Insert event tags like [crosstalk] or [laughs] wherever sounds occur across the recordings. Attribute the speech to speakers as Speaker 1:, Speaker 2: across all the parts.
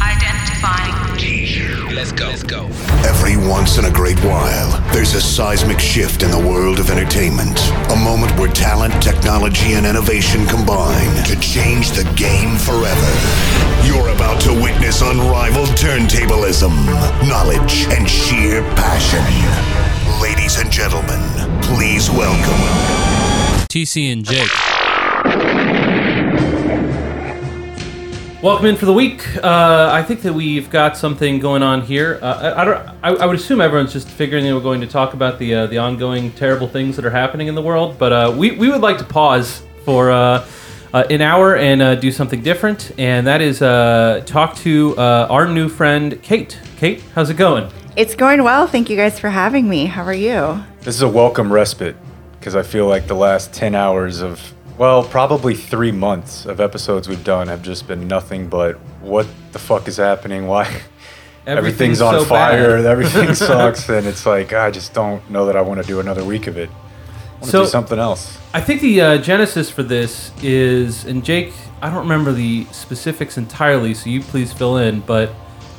Speaker 1: Identifying.
Speaker 2: Let's go. Let's go.
Speaker 3: Every once in a great while, there's a seismic shift in the world of entertainment. A moment where talent, technology, and innovation combine to change the game forever. You're about to witness unrivaled turntablism, knowledge, and sheer passion. Ladies and gentlemen, please welcome
Speaker 4: TC and Jake. Welcome in for the week. Uh, I think that we've got something going on here. Uh, I, I don't. I, I would assume everyone's just figuring that we're going to talk about the uh, the ongoing terrible things that are happening in the world. But uh, we we would like to pause for uh, uh, an hour and uh, do something different, and that is uh, talk to uh, our new friend Kate. Kate, how's it going?
Speaker 5: It's going well. Thank you guys for having me. How are you?
Speaker 6: This is a welcome respite because I feel like the last 10 hours of, well, probably three months of episodes we've done have just been nothing but what the fuck is happening? Why? [laughs] Everything's, on
Speaker 4: so
Speaker 6: fire. [laughs] Everything sucks. And it's like, I just don't know that I want to do another week of it. I want to
Speaker 4: So-
Speaker 6: do something else.
Speaker 4: I think the uh, genesis for this is, and Jake, I don't remember the specifics entirely, so you please fill in. But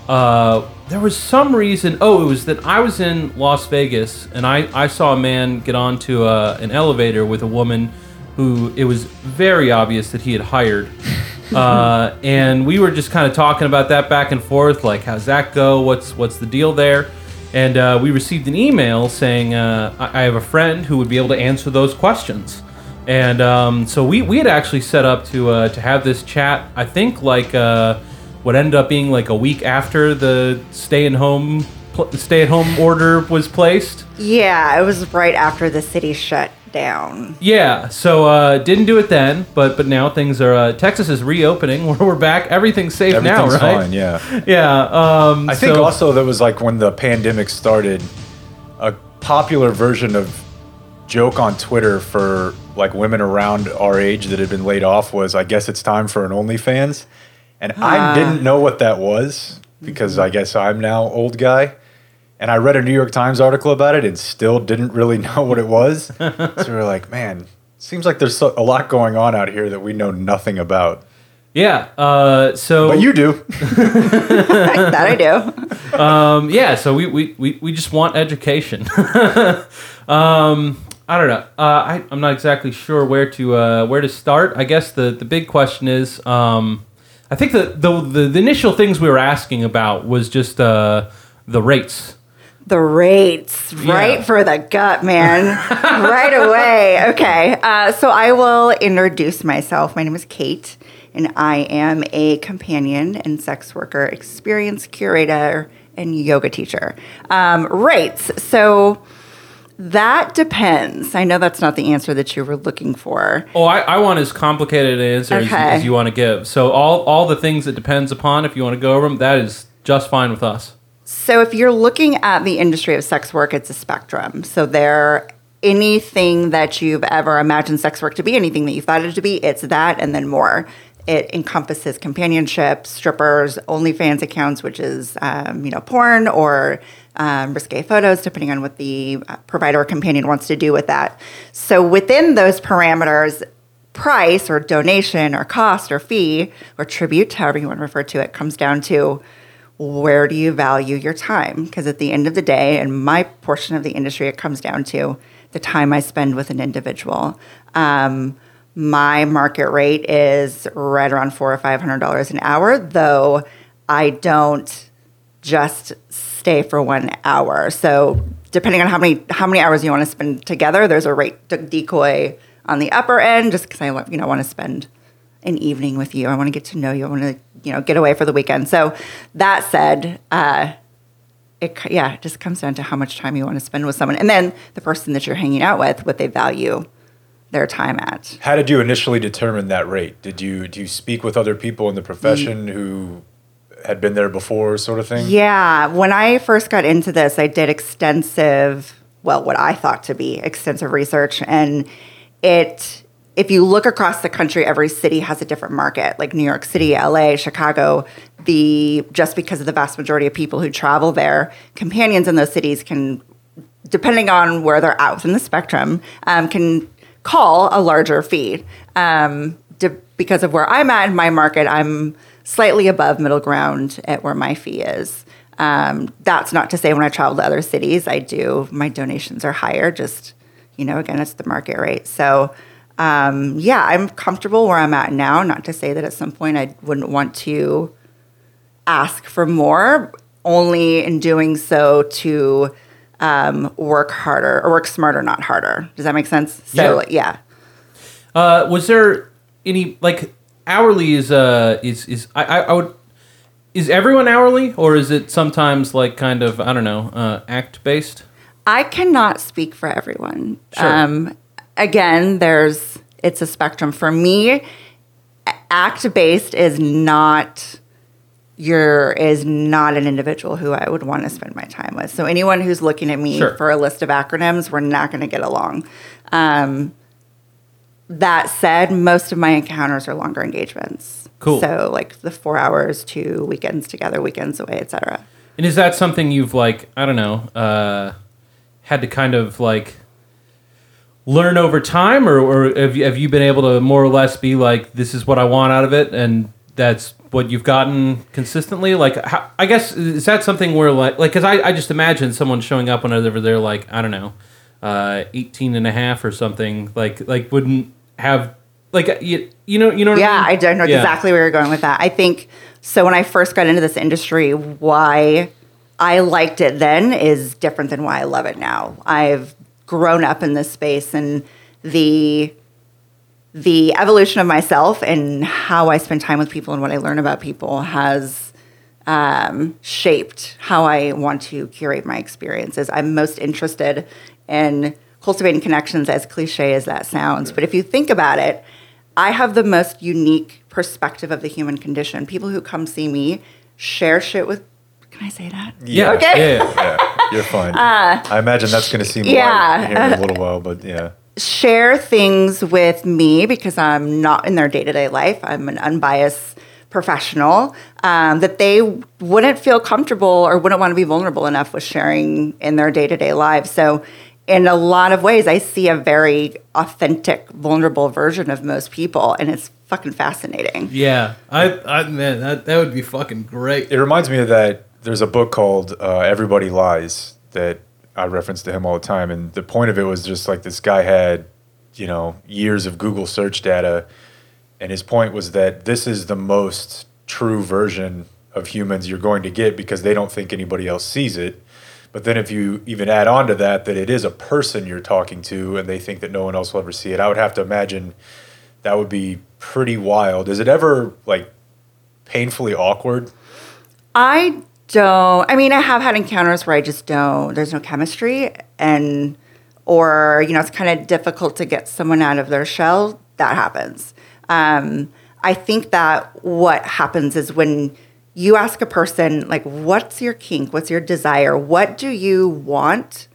Speaker 4: uh, there was some reason. Oh, it was that I was in Las Vegas and I, I saw a man get onto uh, an elevator with a woman who it was very obvious that he had hired. [laughs] uh, and we were just kind of talking about that back and forth, like how's that go? What's what's the deal there? And uh, we received an email saying uh, I I have a friend who would be able to answer those questions. And um, so we, we had actually set up to uh, to have this chat. I think like uh, what ended up being like a week after the stay at home pl- stay at home order was placed.
Speaker 5: Yeah, it was right after the city shut down.
Speaker 4: Yeah, so uh, didn't do it then, but but now things are. Uh, Texas is reopening. [laughs] We're, we're back. Everything's safe
Speaker 6: Everything's
Speaker 4: now, right?
Speaker 6: fine, yeah. [laughs]
Speaker 4: Yeah. Um,
Speaker 6: I think
Speaker 4: so-
Speaker 6: also that was like when the pandemic started, a popular version of joke on Twitter for like women around our age that had been laid off was, I guess it's time for an OnlyFans. And I didn't know what that was because I guess I'm now old guy. And I read a New York Times article about it and still didn't really [laughs] know what it was. so we are like, man, seems like there's a lot going on out here that we know nothing about.
Speaker 4: Yeah. Uh, so
Speaker 6: But you do. [laughs]
Speaker 5: that I do.
Speaker 4: Um, yeah, so we, we, we, we just want education. [laughs] um, I don't know. Uh, I, I'm not exactly sure where to uh, where to start. I guess the, the big question is, um, I think the, the the the initial things we were asking about was just uh, the rates.
Speaker 5: The rates, right
Speaker 4: Yeah.
Speaker 5: for the gut, man. [laughs] right away. Okay. Uh, so I will introduce myself. My name is Kate, and I am a companion and sex worker, experience curator, and yoga teacher. Um, rates. So that depends. I know that's not the answer that you were looking for.
Speaker 4: Oh, I, I want as complicated an answer as, as you want to give. So all all the things it depends upon, if you want to go over them, that is just fine with us.
Speaker 5: So if you're looking at the industry of sex work, it's a spectrum. So there anything that you've ever imagined sex work to be, anything that you thought it to be, it's that and then more. It encompasses companionship, strippers, OnlyFans accounts, which is um, you know porn or um, risque photos, depending on what the uh, provider or companion wants to do with that. So within those parameters, price or donation or cost or fee or tribute, however you want to refer to it, comes down to where do you value your time? Because at the end of the day, in my portion of the industry, it comes down to the time I spend with an individual. Um, my market rate is right around four or five hundred dollars an hour, though I don't just stay for one hour. So depending on how many how many hours you want to spend together, there's a rate decoy on the upper end, just because I you know want to spend an evening with you. I want to get to know you. I want to you know get away for the weekend. So that said, uh, it yeah, it just comes down to how much time you want to spend with someone, and then the person that you're hanging out with, what they value their time at.
Speaker 6: How did you initially determine that rate? Did you do you speak with other people in the
Speaker 5: Mm.
Speaker 6: profession who had been there before, sort of thing?
Speaker 5: Yeah, when I first got into this, I did extensive, well, what I thought to be extensive research, and it. If you look across the country, every city has a different market. Like New York City, LA, Chicago, the just because of the vast majority of people who travel there, companions in those cities can, depending on where they're at within the spectrum, um, can call a larger fee. Um, de- because of where I'm at in my market, I'm slightly above middle ground at where my fee is. Um, that's not to say when I travel to other cities, I do my donations are higher. Just you know, again, it's the market rate. So um, yeah, I'm comfortable where I'm at now. Not to say that at some point I wouldn't want to ask for more. Only in doing so to um, work harder or work smarter, not harder. Does that make sense? So
Speaker 4: Yeah.
Speaker 5: yeah.
Speaker 4: Uh, was there any like hourly is uh is is I, I I would is everyone hourly or is it sometimes like kind of I don't know uh, act based?
Speaker 5: I cannot speak for everyone.
Speaker 4: Sure.
Speaker 5: Um, again, there's it's a spectrum. For me, act based is not your is not an individual who I would want to spend my time with. So anyone who's looking at me
Speaker 4: Sure.
Speaker 5: for a list of acronyms, we're not going to get along. Um, that said, most of my encounters are longer engagements.
Speaker 4: Cool.
Speaker 5: So like the four hours to weekends together, weekends away, etc.
Speaker 4: And is that something you've like I don't know uh, had to kind of like learn over time, or, or have you have you been able to more or less be like this is what I want out of it, and that's what you've gotten consistently? Like how, I guess is that something where like like because I, I just imagine someone showing up whenever they're like I don't know uh, 18 and a half or something like like wouldn't have like you, you know you know what
Speaker 5: Yeah,
Speaker 4: I
Speaker 5: I don't know
Speaker 4: Yeah.
Speaker 5: exactly where you're going with that. I think so. When I first got into this industry, why I liked it then is different than why I love it now. I've grown up in this space, and the the evolution of myself and how I spend time with people and what I learn about people has um, shaped how I want to curate my experiences. I'm most interested in cultivating connections, as cliche as that sounds. But if you think about it, I have the most unique perspective of the human condition. People who come see me share shit with. Can I say that?
Speaker 4: yeah
Speaker 5: Okay.
Speaker 4: yeah, yeah.
Speaker 6: Yeah, you're fine. I imagine that's going to seem
Speaker 5: yeah.
Speaker 6: here in a [laughs] little while, but yeah.
Speaker 5: share things with me because I'm not in their day to day life. I'm an unbiased professional um, that they wouldn't feel comfortable or wouldn't want to be vulnerable enough with sharing in their day to day lives. So, in a lot of ways, I see a very authentic, vulnerable version of most people, and it's fucking fascinating.
Speaker 4: Yeah, I, I man, that, that would be fucking great.
Speaker 6: It reminds me of that. There's a book called uh, Everybody Lies that I reference to him all the time, and the point of it was just like this guy had, you know, years of Google search data, and his point was that this is the most true version of humans you're going to get because they don't think anybody else sees it. But then if you even add on to that that it is a person you're talking to and they think that no one else will ever see it, I would have to imagine that would be pretty wild. Is it ever like painfully awkward?
Speaker 5: I don't. I mean, I have had encounters where I just don't. There's no chemistry, and or you know, it's kind of difficult to get someone out of their shell. That happens. Um, I think that what happens is when you ask a person like, "What's your kink? What's your desire? What do you want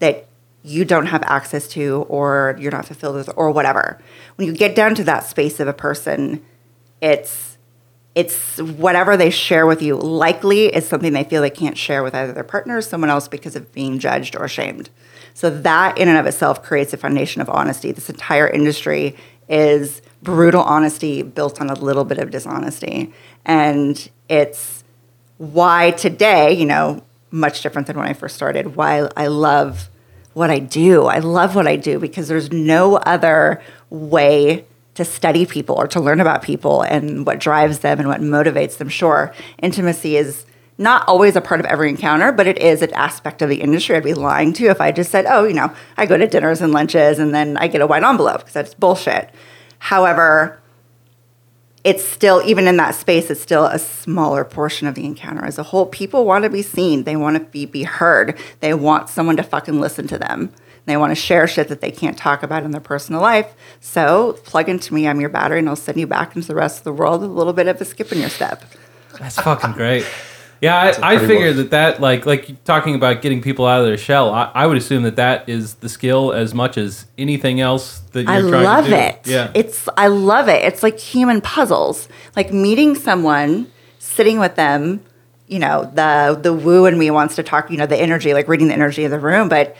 Speaker 5: that you don't have access to, or you're not fulfilled with, or whatever?" When you get down to that space of a person, it's it's whatever they share with you likely is something they feel they can't share with either their partner or someone else because of being judged or shamed. So that in and of itself creates a foundation of honesty. This entire industry is brutal honesty built on a little bit of dishonesty. And it's why today, you know, much different than when I first started, why I love what I do. I love what I do because there's no other way to study people or to learn about people and what drives them and what motivates them. Sure, intimacy is not always a part of every encounter, but it is an aspect of the industry. I'd be lying to if I just said, oh, you know, I go to dinners and lunches and then I get a white envelope because that's bullshit. However, it's still even in that space it's still a smaller portion of the encounter as a whole people want to be seen they want to be, be heard they want someone to fucking listen to them they want to share shit that they can't talk about in their personal life so plug into me i'm your battery and i'll send you back into the rest of the world with a little bit of a skip in your step
Speaker 4: That's fucking great. Yeah, I, I
Speaker 6: pretty
Speaker 4: figured that that like like talking about getting people out of their shell. I, I would assume that that is the skill as much as anything else that you're
Speaker 5: I
Speaker 4: trying
Speaker 5: love
Speaker 4: to do.
Speaker 5: it.
Speaker 4: Yeah,
Speaker 5: It's I love it. It's like human puzzles. Like meeting someone, sitting with them, you know, the the woo in me wants to talk, you know, the energy, like reading the energy of the room, but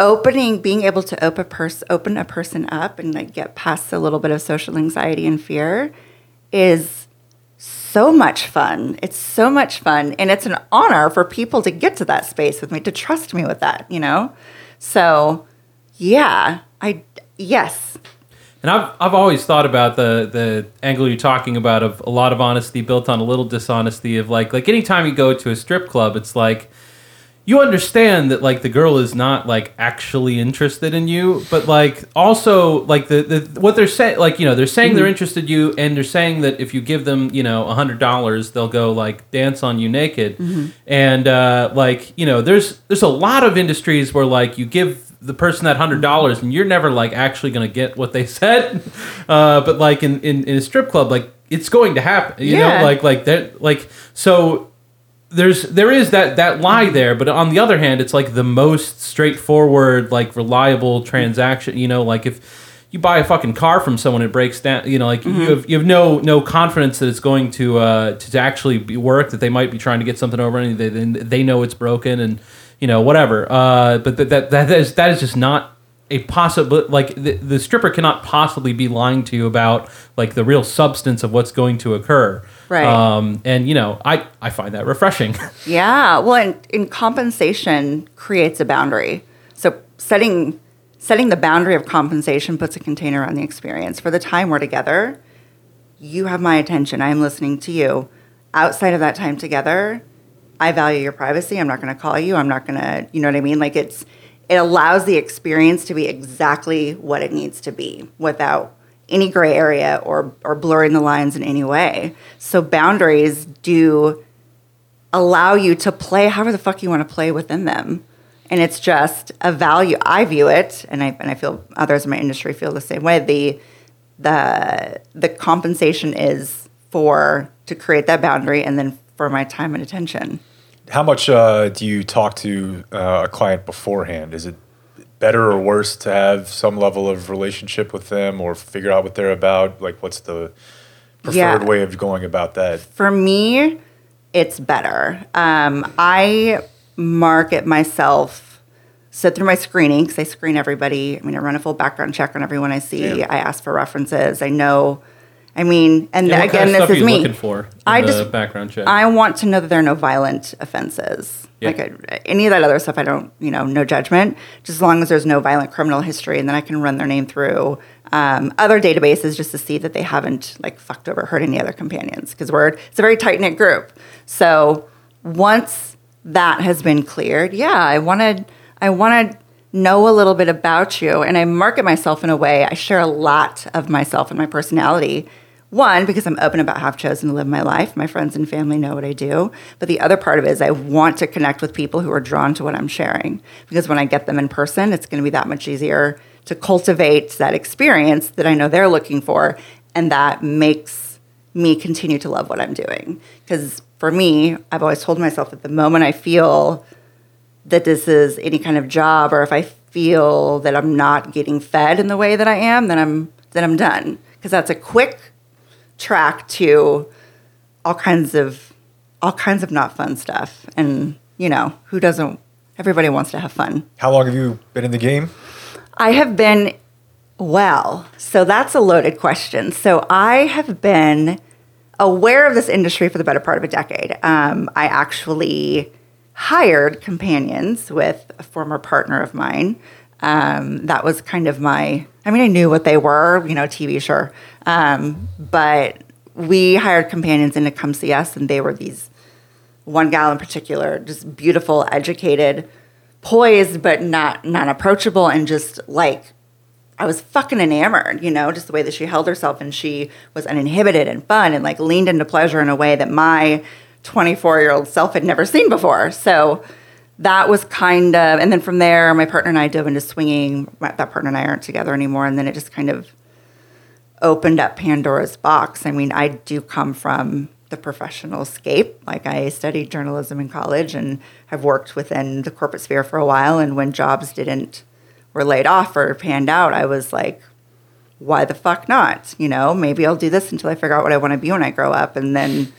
Speaker 5: opening being able to open a person open a person up and like get past a little bit of social anxiety and fear is so much fun. It's so much fun. And it's an honor for people to get to that space with me, to trust me with that, you know? So, yeah, I, yes.
Speaker 4: And I've, I've always thought about the the angle you're talking about of a lot of honesty built on a little dishonesty of like like anytime you go to a strip club, it's like you understand that like the girl is not like actually interested in you, but like also like the, the what they're saying like you know they're saying they're interested in you and they're saying that if you give them you know a hundred dollars they'll go like dance on you naked. And uh, like you know there's there's a lot of industries where like you give the person that hundred dollars and you're never like actually gonna get what they [laughs] said, uh, but like in, in in a strip club like it's going to happen you
Speaker 5: Yeah.
Speaker 4: know like like that like so there's there is that that lie there but on the other hand it's like the most straightforward like reliable transaction you know like if you buy a fucking car from someone it breaks down you know like you have you have no no confidence that it's going to uh to, to actually be work that they might be trying to get something over and they they know it's broken and you know whatever. Uh but that that that is that is just not a possible like the, the stripper cannot possibly be lying to you about like the real substance of what's going to occur
Speaker 5: Right.
Speaker 4: um and you know i i find that refreshing [laughs]
Speaker 5: Yeah. Well, and, and compensation creates a boundary. So setting setting the boundary of compensation puts a container on the experience. For the time we're together, you have my attention. I am listening to you. Outside of that time together, I value your privacy. I'm not going to call you. I'm not going to, you know what I mean? Like it's it allows the experience to be exactly what it needs to be without any gray area or or blurring the lines in any way. So boundaries do allow you to play however the fuck you want to play within them. And it's just a value. I view it, and I and I feel others in my industry feel the same way. The the the compensation is for to create that boundary, and then for my time and attention.
Speaker 6: How much uh, do you talk to uh, a client beforehand? Is it better or worse to have some level of relationship with them or figure out what they're about? Like, what's the preferred
Speaker 5: Yeah.
Speaker 6: way of going about that?
Speaker 5: For me, it's better. Um, I market myself, sit through my screening because I screen everybody. I mean, I run a full background check on everyone I see.
Speaker 6: Yeah.
Speaker 5: I ask for references. I know. I mean, and
Speaker 4: Yeah,
Speaker 5: again,
Speaker 4: kind of
Speaker 5: this is me.
Speaker 4: looking for in
Speaker 5: I just
Speaker 4: background check?
Speaker 5: I want to know that there are no violent offenses.
Speaker 4: Yeah.
Speaker 5: Like uh, any of that other stuff, I don't, you know, no judgment. Just as long as there's no violent criminal history, and then I can run their name through um, other databases just to see that they haven't like fucked over, hurt any other companions. Because we're it's a very tight knit group. So once that has been cleared, yeah, I wanted I want to know a little bit about you, and I market myself in a way. I share a lot of myself and my personality. One, because I'm open about how I've chosen to live my life. My friends and family know what I do. But the other part of it is I want to connect with people who are drawn to what I'm sharing. Because when I get them in person, it's going to be that much easier to cultivate that experience that I know they're looking for. And that makes me continue to love what I'm doing. Because for me, I've always told myself that the moment I feel that this is any kind of job or if I feel that I'm not getting fed in the way that I am, then I'm then I'm done. Because that's a quick track to all kinds of all kinds of not fun stuff. And you know, who doesn't everybody wants to have fun.
Speaker 6: How long have you been in the game?
Speaker 5: I have been, well, so that's a loaded question. So I have been aware of this industry for the better part of a decade. Um, I actually hired companions with a former partner of mine. Um, that was kind of my, I mean, I knew what they were, you know, TV, sure. Um, but we hired companions in to come see us, and they were these one gal in particular, just beautiful, educated, poised, but not not approachable, and just like I was fucking enamored, you know, just the way that she held herself, and she was uninhibited and fun, and like leaned into pleasure in a way that my 24 year old self had never seen before. So that was kind of, and then from there, my partner and I dove into swinging. My, that partner and I aren't together anymore, and then it just kind of opened up Pandora's box. I mean, I do come from the professional scape. Like I studied journalism in college and have worked within the corporate sphere for a while. And when jobs didn't were laid off or panned out, I was like, why the fuck not? You know, maybe I'll do this until I figure out what I want to be when I grow up. And then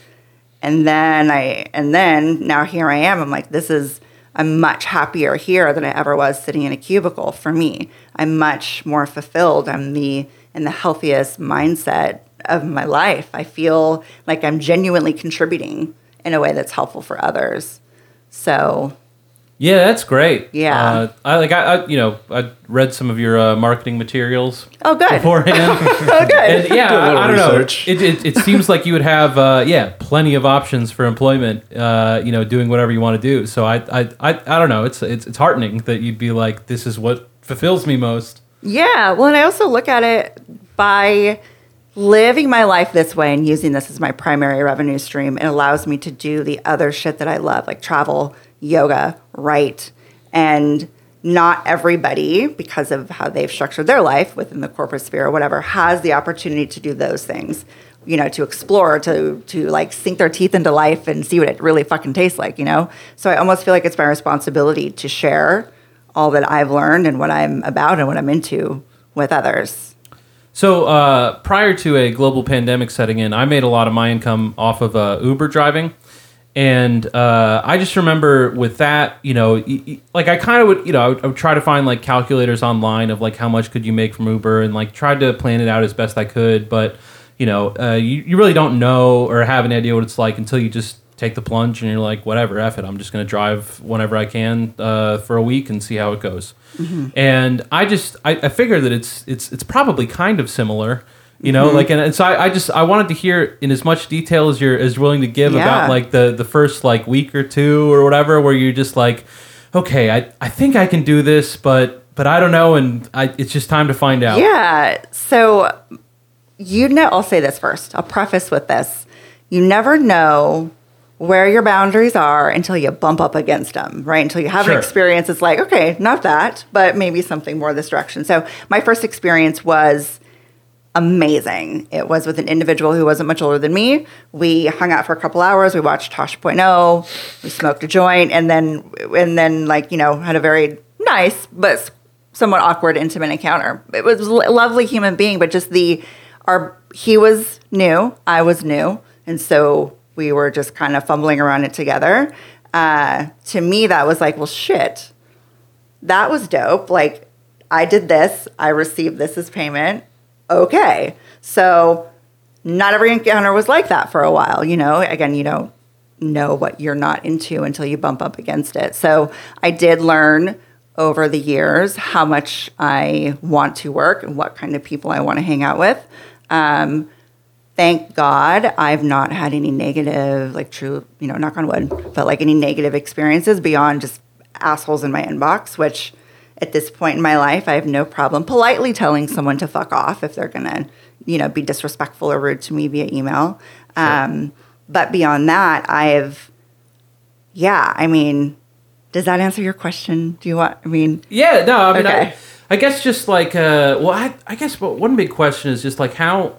Speaker 5: and then I and then now here I am. I'm like, this is I'm much happier here than I ever was sitting in a cubicle for me. I'm much more fulfilled. I'm the in the healthiest mindset of my life. I feel like I'm genuinely contributing in a way that's helpful for others. So
Speaker 4: Yeah, that's great.
Speaker 5: Yeah.
Speaker 4: uh, I like I, I you know I read some of your uh, marketing materials
Speaker 5: Oh, good.
Speaker 4: beforehand. [laughs]
Speaker 5: oh, good.
Speaker 4: and yeah,
Speaker 6: Do
Speaker 4: I, I don't
Speaker 6: research.
Speaker 4: know. It, it, it seems like you would have uh, yeah plenty of options for employment. Uh, you know, doing whatever you want to do. So I, I I I don't know. It's it's it's heartening that you'd be like, this is what fulfills me most.
Speaker 5: Yeah. Well, and I also look at it by living my life this way and using this as my primary revenue stream. It allows me to do the other shit that I love, like travel, yoga, write. And not everybody, because of how they've structured their life within the corporate sphere or whatever, has the opportunity to do those things. You know, to explore, to to like sink their teeth into life and see what it really fucking tastes like. You know, so I almost feel like it's my responsibility to share all that I've learned and what I'm about and what I'm into with others.
Speaker 4: So uh, prior to a global pandemic setting in, I made a lot of my income off of uh, Uber driving, and uh, I just remember with that, you know, y- y- like I kind of would, you know, I would, I would try to find like calculators online of like how much could you make from Uber, and like tried to plan it out as best I could, but you know, uh, you, you really don't know or have an idea what it's like until you just take the plunge and you're like, whatever, F it, I'm just going to drive whenever I can uh, for a week and see how it goes. And I just, I, I figure that it's, it's, it's probably kind of similar, you know, like, and, and so I, I just, I wanted to hear in as much detail as you're as willing to give
Speaker 5: Yeah.
Speaker 4: about like the, the first like week or two or whatever, where you're just like, okay, I, I think I can do this, but, but I don't know. And I, it's just time to find out.
Speaker 5: Yeah. So you know, I'll say this first. I'll preface with this. You never know where your boundaries are until you bump up against them, right? Until you have
Speaker 4: Sure.
Speaker 5: an experience. It's like, okay, not that, but maybe something more this direction. So my first experience was amazing. It was with an individual who wasn't much older than me. We hung out for a couple hours. We watched Tosh.0. We smoked a joint, and then and then like you know had a very nice but somewhat awkward intimate encounter. It was a lovely human being, but just the our he was new, I was new, and so we were just kind of fumbling around it together. Uh, to me, that was like, well, shit that was dope. Like, I did this, I received this as payment. Okay. So, not every encounter was like that for a while. You know, again, you don't know what you're not into until you bump up against it. So, I did learn over the years how much I want to work and what kind of people I want to hang out with. Um, thank God I've not had any negative, like true, you know, knock on wood, but like any negative experiences beyond just assholes in my inbox, which at this point in my life, I have no problem politely telling someone to fuck off if they're gonna, you know, be disrespectful or rude to me via email. Um, but beyond that, I've, yeah, I mean, does that answer your question? Do you want, I mean,
Speaker 4: Yeah, no, I mean,
Speaker 5: Okay.
Speaker 4: I, I guess just like, uh, well, I, I guess one big question is just like how,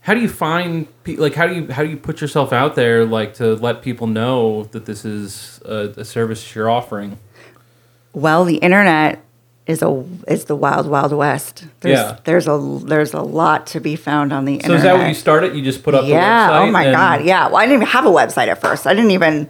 Speaker 4: how do you find, like, how do you, how do you put yourself out there, like, to let people know that this is a, a service you're offering?
Speaker 5: Well, the internet is a is the wild wild west. There's,
Speaker 4: Yeah.
Speaker 5: there's a there's a lot to be found on the
Speaker 4: So
Speaker 5: internet.
Speaker 4: is that what you started? You just put up
Speaker 5: yeah.
Speaker 4: the website?
Speaker 5: Oh my
Speaker 4: and-
Speaker 5: god. Yeah. Well, I didn't even have a website at first. I didn't even,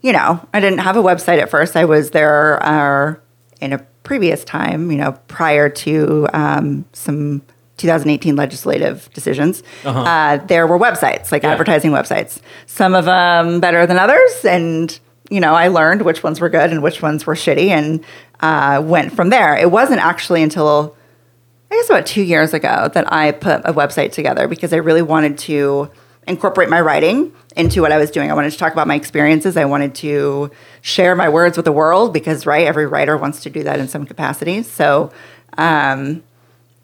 Speaker 5: you know, I didn't have a website at first. I was there uh, in a previous time, you know, prior to um, some 2018 legislative decisions.
Speaker 4: Uh-huh.
Speaker 5: Uh, there were websites, like
Speaker 4: Yeah.
Speaker 5: advertising websites. Some of them better than others, and you know, I learned which ones were good and which ones were shitty, and uh, went from there. It wasn't actually until I guess about two years ago that I put a website together because I really wanted to incorporate my writing into what I was doing. I wanted to talk about my experiences. I wanted to share my words with the world because, right, every writer wants to do that in some capacity. So um,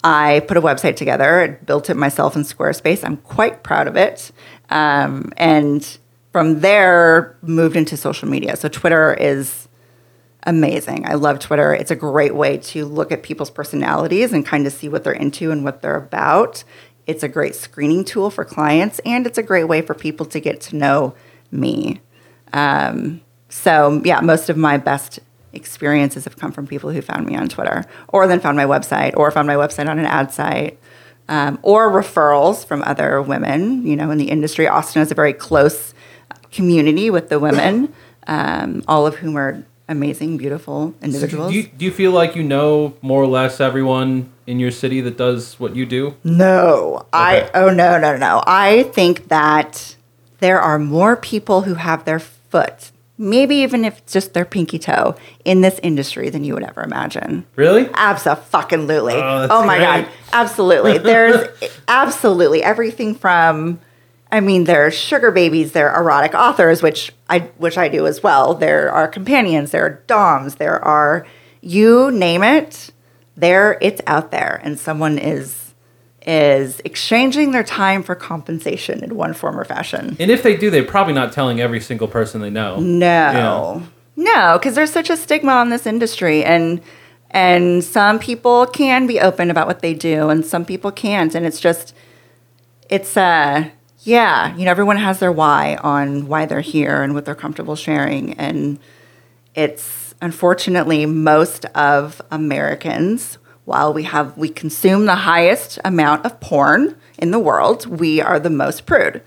Speaker 5: I put a website together, I built it myself in Squarespace. I'm quite proud of it. Um, and from there, moved into social media. So Twitter is amazing. I love Twitter. It's a great way to look at people's personalities and kind of see what they're into and what they're about. It's a great screening tool for clients, and it's a great way for people to get to know me. Um, so, yeah, most of my best experiences have come from people who found me on Twitter, or then found my website, or found my website on an ad site, um, or referrals from other women. You know, in the industry, Austin has a very close community with the women, um, all of whom are amazing, beautiful
Speaker 4: So do,
Speaker 5: individuals.
Speaker 4: do you, do you feel like you know more or less everyone in your city that does what you do?
Speaker 5: No, I oh no no no. I think that there are more people who have their foot, maybe even if it's just their pinky toe, in this industry than you would ever imagine.
Speaker 4: Really?
Speaker 5: Absolutely.
Speaker 4: Oh,
Speaker 5: Oh, my
Speaker 4: great.
Speaker 5: god. Absolutely. [laughs] There's absolutely everything from I mean, there's sugar babies, there are erotic authors, which I which I do as well. There are companions, there are doms, there are you name it, there it's out there and someone is is exchanging their time for compensation in one form or fashion.
Speaker 4: And if they do, they're probably not telling every single person they know.
Speaker 5: No, no, because there's such a stigma on this industry, and and some people can be open about what they do, and some people can't, and it's just, it's uh, yeah, you know, everyone has their why on why they're here and what they're comfortable sharing, and it's unfortunately most of Americans. While we have we consume the highest amount of porn in the world, we are the most prude,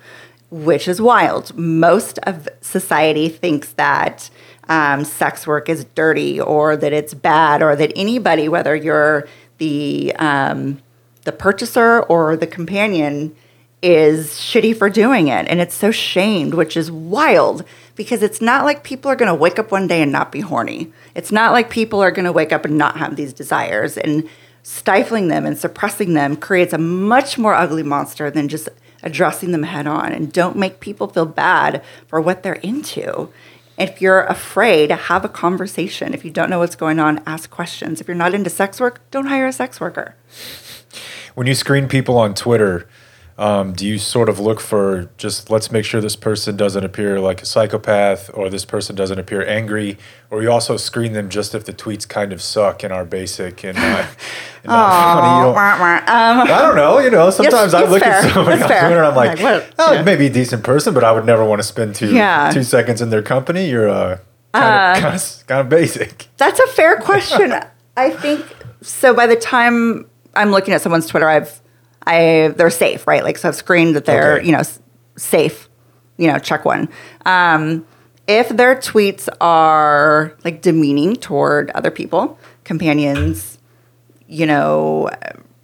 Speaker 5: which is wild. Most of society thinks that um, sex work is dirty or that it's bad or that anybody, whether you're the um, the purchaser or the companion, is shitty for doing it. And it's so shamed, which is wild because it's not like people are going to wake up one day and not be horny. It's not like people are going to wake up and not have these desires. And stifling them and suppressing them creates a much more ugly monster than just addressing them head on. And don't make people feel bad for what they're into. If you're afraid, have a conversation. If you don't know what's going on, ask questions. If you're not into sex work, don't hire a sex worker.
Speaker 6: When you screen people on Twitter, um, do you sort of look for just let's make sure this person doesn't appear like a psychopath or this person doesn't appear angry, or you also screen them just if the tweets kind of suck and are basic and not, and [laughs] not funny? Don't.
Speaker 5: Um,
Speaker 6: I don't know. You know, [laughs] sometimes I look
Speaker 5: fair.
Speaker 6: at somebody
Speaker 5: It's
Speaker 6: on. Twitter and I'm like,
Speaker 5: Like, what-
Speaker 6: oh,
Speaker 5: yeah.
Speaker 6: maybe a decent person, but I would never want to spend two
Speaker 5: Yeah.
Speaker 6: two seconds in their company. You're uh, kind, of, kind, of, kind of basic.
Speaker 5: That's a fair [laughs] question. I think so. By the time I'm looking at someone's Twitter, I've I they're safe, right? Like so, I've screened that they're
Speaker 6: Okay.
Speaker 5: you know safe. You know, check one. Um, if their tweets are like demeaning toward other people, companions, you know,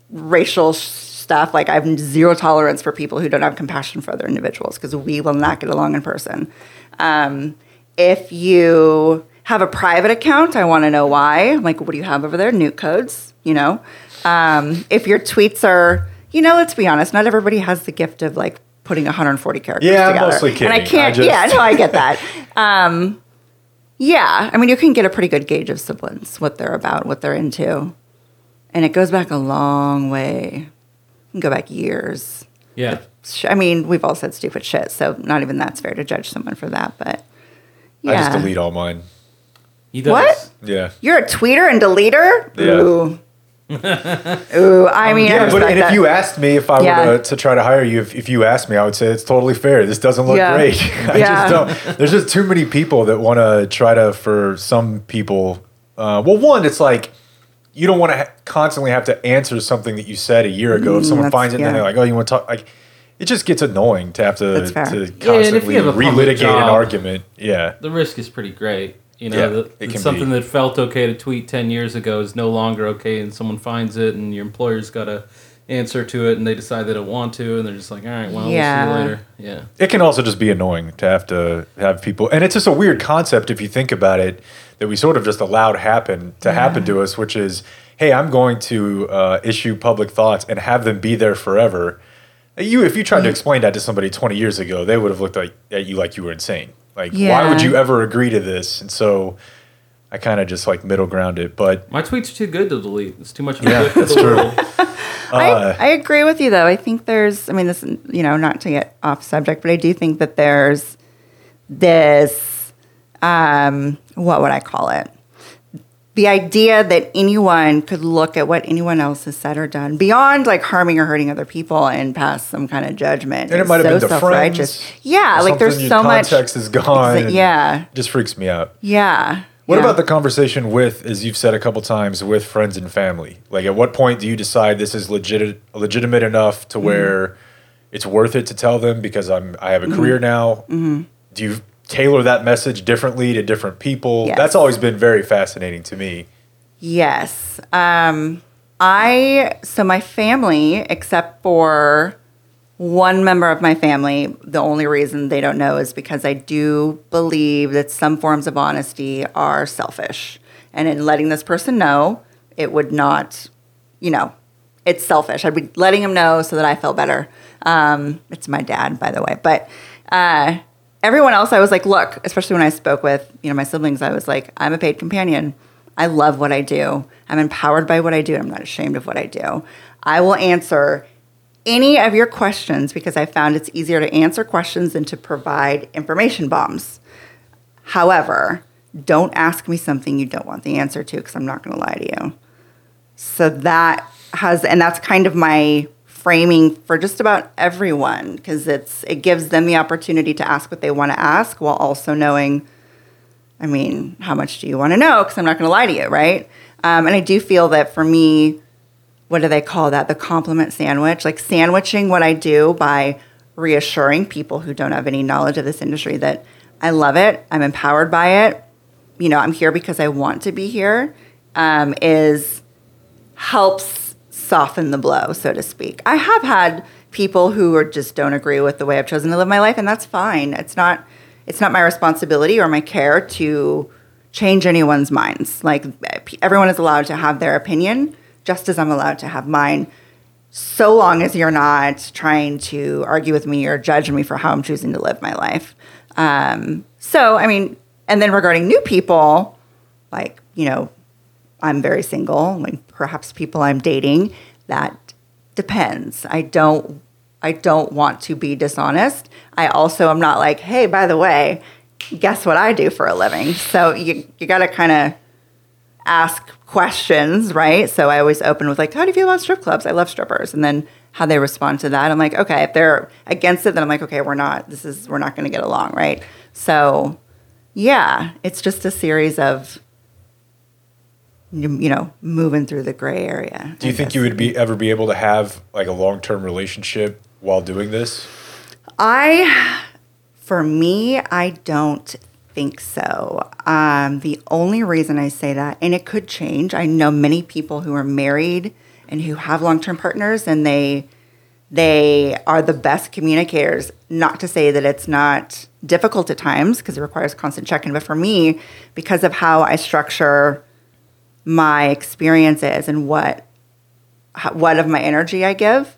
Speaker 5: racial stuff. Like I have zero tolerance for people who don't have compassion for other individuals because we will not get along in person. Um, if you have a private account, I want to know why. I'm like, what do you have over there? Nuke codes, you know. Um, if your tweets are, you know, let's be honest, not everybody has the gift of like putting 140 characters
Speaker 6: Yeah, I'm
Speaker 5: together.
Speaker 6: mostly
Speaker 5: And I
Speaker 6: kidding.
Speaker 5: can't.
Speaker 6: I just-
Speaker 5: yeah, no, I get that. [laughs] Um, yeah, I mean, you can get a pretty good gauge of siblings, what they're about, what they're into. And it goes back a long way. You can go back years.
Speaker 4: Yeah.
Speaker 5: Sh- I mean, we've all said stupid shit, so not even that's fair to judge someone for that. But yeah,
Speaker 6: I just delete all mine.
Speaker 4: He does.
Speaker 5: What?
Speaker 6: Yeah.
Speaker 5: You're a tweeter and deleter.
Speaker 6: Yeah.
Speaker 5: Ooh. Ooh. I mean, I
Speaker 6: Yeah, but and if
Speaker 5: that.
Speaker 6: you asked me if I
Speaker 5: Yeah.
Speaker 6: were to, to try to hire you, if, if you asked me, I would say it's totally fair. This doesn't look
Speaker 5: Yeah.
Speaker 6: great. [laughs] I
Speaker 5: Yeah.
Speaker 6: just don't. There's just too many people that want to try to. For some people, uh, well, one, it's like you don't want to ha- constantly have to answer something that you said a year ago. if someone
Speaker 5: Mm,
Speaker 6: finds it, and then they're like, "Oh, you want to talk?" Like, it just gets annoying to have to
Speaker 5: That's fair.
Speaker 6: to
Speaker 5: Yeah,
Speaker 4: and if
Speaker 6: constantly
Speaker 4: you have a public
Speaker 6: relitigate an argument. Yeah.
Speaker 4: The risk is pretty great. You know,
Speaker 6: Yeah,
Speaker 4: the,
Speaker 6: it can
Speaker 4: something
Speaker 6: be.
Speaker 4: that felt okay to tweet 10 years ago is no longer okay, and someone finds it, and your employer's got to answer to it, and they decide they don't want to, and they're just like, all right, well,
Speaker 5: Yeah.
Speaker 4: we'll see you later. Yeah.
Speaker 6: It can also just be annoying to have to have people, and it's just a weird concept if you think about it that we sort of just allowed happen to happen to us, which is, hey, I'm going to uh, issue public thoughts and have them be there forever. You, if you tried to explain that to somebody 20 years ago, they would have looked like at you like you were insane. Like, why would you ever agree to this? And so, I kind of just like middle ground it, but
Speaker 4: My tweets are too good to delete. It's too much of a
Speaker 6: Yeah, that's true.
Speaker 4: world. [laughs]
Speaker 5: I, I agree with you though. I think there's, I mean, this, you know, not to get off subject, but I do think that there's this, um, what would I call it? The idea that anyone could look at what anyone else has said or done beyond like harming or hurting other people and pass some kind of judgment.
Speaker 6: and it might have
Speaker 5: so
Speaker 6: been
Speaker 5: self-righteous.
Speaker 6: friends.
Speaker 5: Yeah, like there's so
Speaker 6: your
Speaker 5: much
Speaker 6: context is gone.
Speaker 5: Yeah.
Speaker 6: just freaks me out.
Speaker 5: Yeah.
Speaker 6: What
Speaker 5: yeah.
Speaker 6: about the conversation with, as you've said a couple times, with friends and family? Like, at what point do you decide this is legit, legitimate enough to mm-hmm. where it's worth it to tell them because I'm I have a mm-hmm. career now? Mm-hmm. Do you tailor that message differently to different people?
Speaker 5: Yes.
Speaker 6: That's always been very fascinating to me.
Speaker 5: Yes. Um, I so my family, except for one member of my family, the only reason they don't know is because I do believe that some forms of honesty are selfish. And in letting this person know, it would not, you know, it's selfish. I'd be letting him know so that I felt better. Um, it's my dad, by the way. But uh, everyone else, I was like, look, especially when I spoke with, you know, my siblings, I was like, I'm a paid companion. I love what I do. I'm empowered by what I do. and I'm not ashamed of what I do. I will answer any of your questions because I found it's easier to answer questions than to provide information bombs. However, don't ask me something you don't want the answer to because I'm not going to lie to you. So that has, and that's kind of my framing for just about everyone because it's it gives them the opportunity to ask what they want to ask while also knowing. I mean, how much do you want to know? Because I'm not going to lie to you, right? Um, and I do feel that for me, what do they call that? The compliment sandwich, like sandwiching what I do by reassuring people who don't have any knowledge of this industry that I love it, I'm empowered by it, you know, I'm here because I want to be here, um, is helps soften the blow, so to speak. I have had people who are just don't agree with the way I've chosen to live my life, and that's fine. It's not it's not my responsibility or my care to change anyone's minds. Like everyone is allowed to have their opinion just as I'm allowed to have mine, so long as you're not trying to argue with me or judge me for how I'm choosing to live my life. Um, so, I mean, and then regarding new people, like, you know, I'm very single, like perhaps people I'm dating, that depends. I don't I don't want to be dishonest. I also am not like, hey, by the way, guess what I do for a living? So you you got to kind of ask questions, right? So I always open with like, how do you feel about strip clubs? I love strippers. And then how they respond to that. I'm like, okay, if they're against it, then I'm like, okay, we're not, this is, we're not going to get along, right? So yeah, it's just a series of, you know, moving through the gray area.
Speaker 6: Do you
Speaker 5: I
Speaker 6: think
Speaker 5: guess.
Speaker 6: you would be ever be able to have like a long term relationship while doing this?
Speaker 5: I, for me, I don't think so. Um, the only reason I say that, and it could change, I know many people who are married and who have long term partners, and they they are the best communicators. Not to say that it's not difficult at times because it requires constant check in, but for me, because of how I structure my experiences and what what of my energy I give,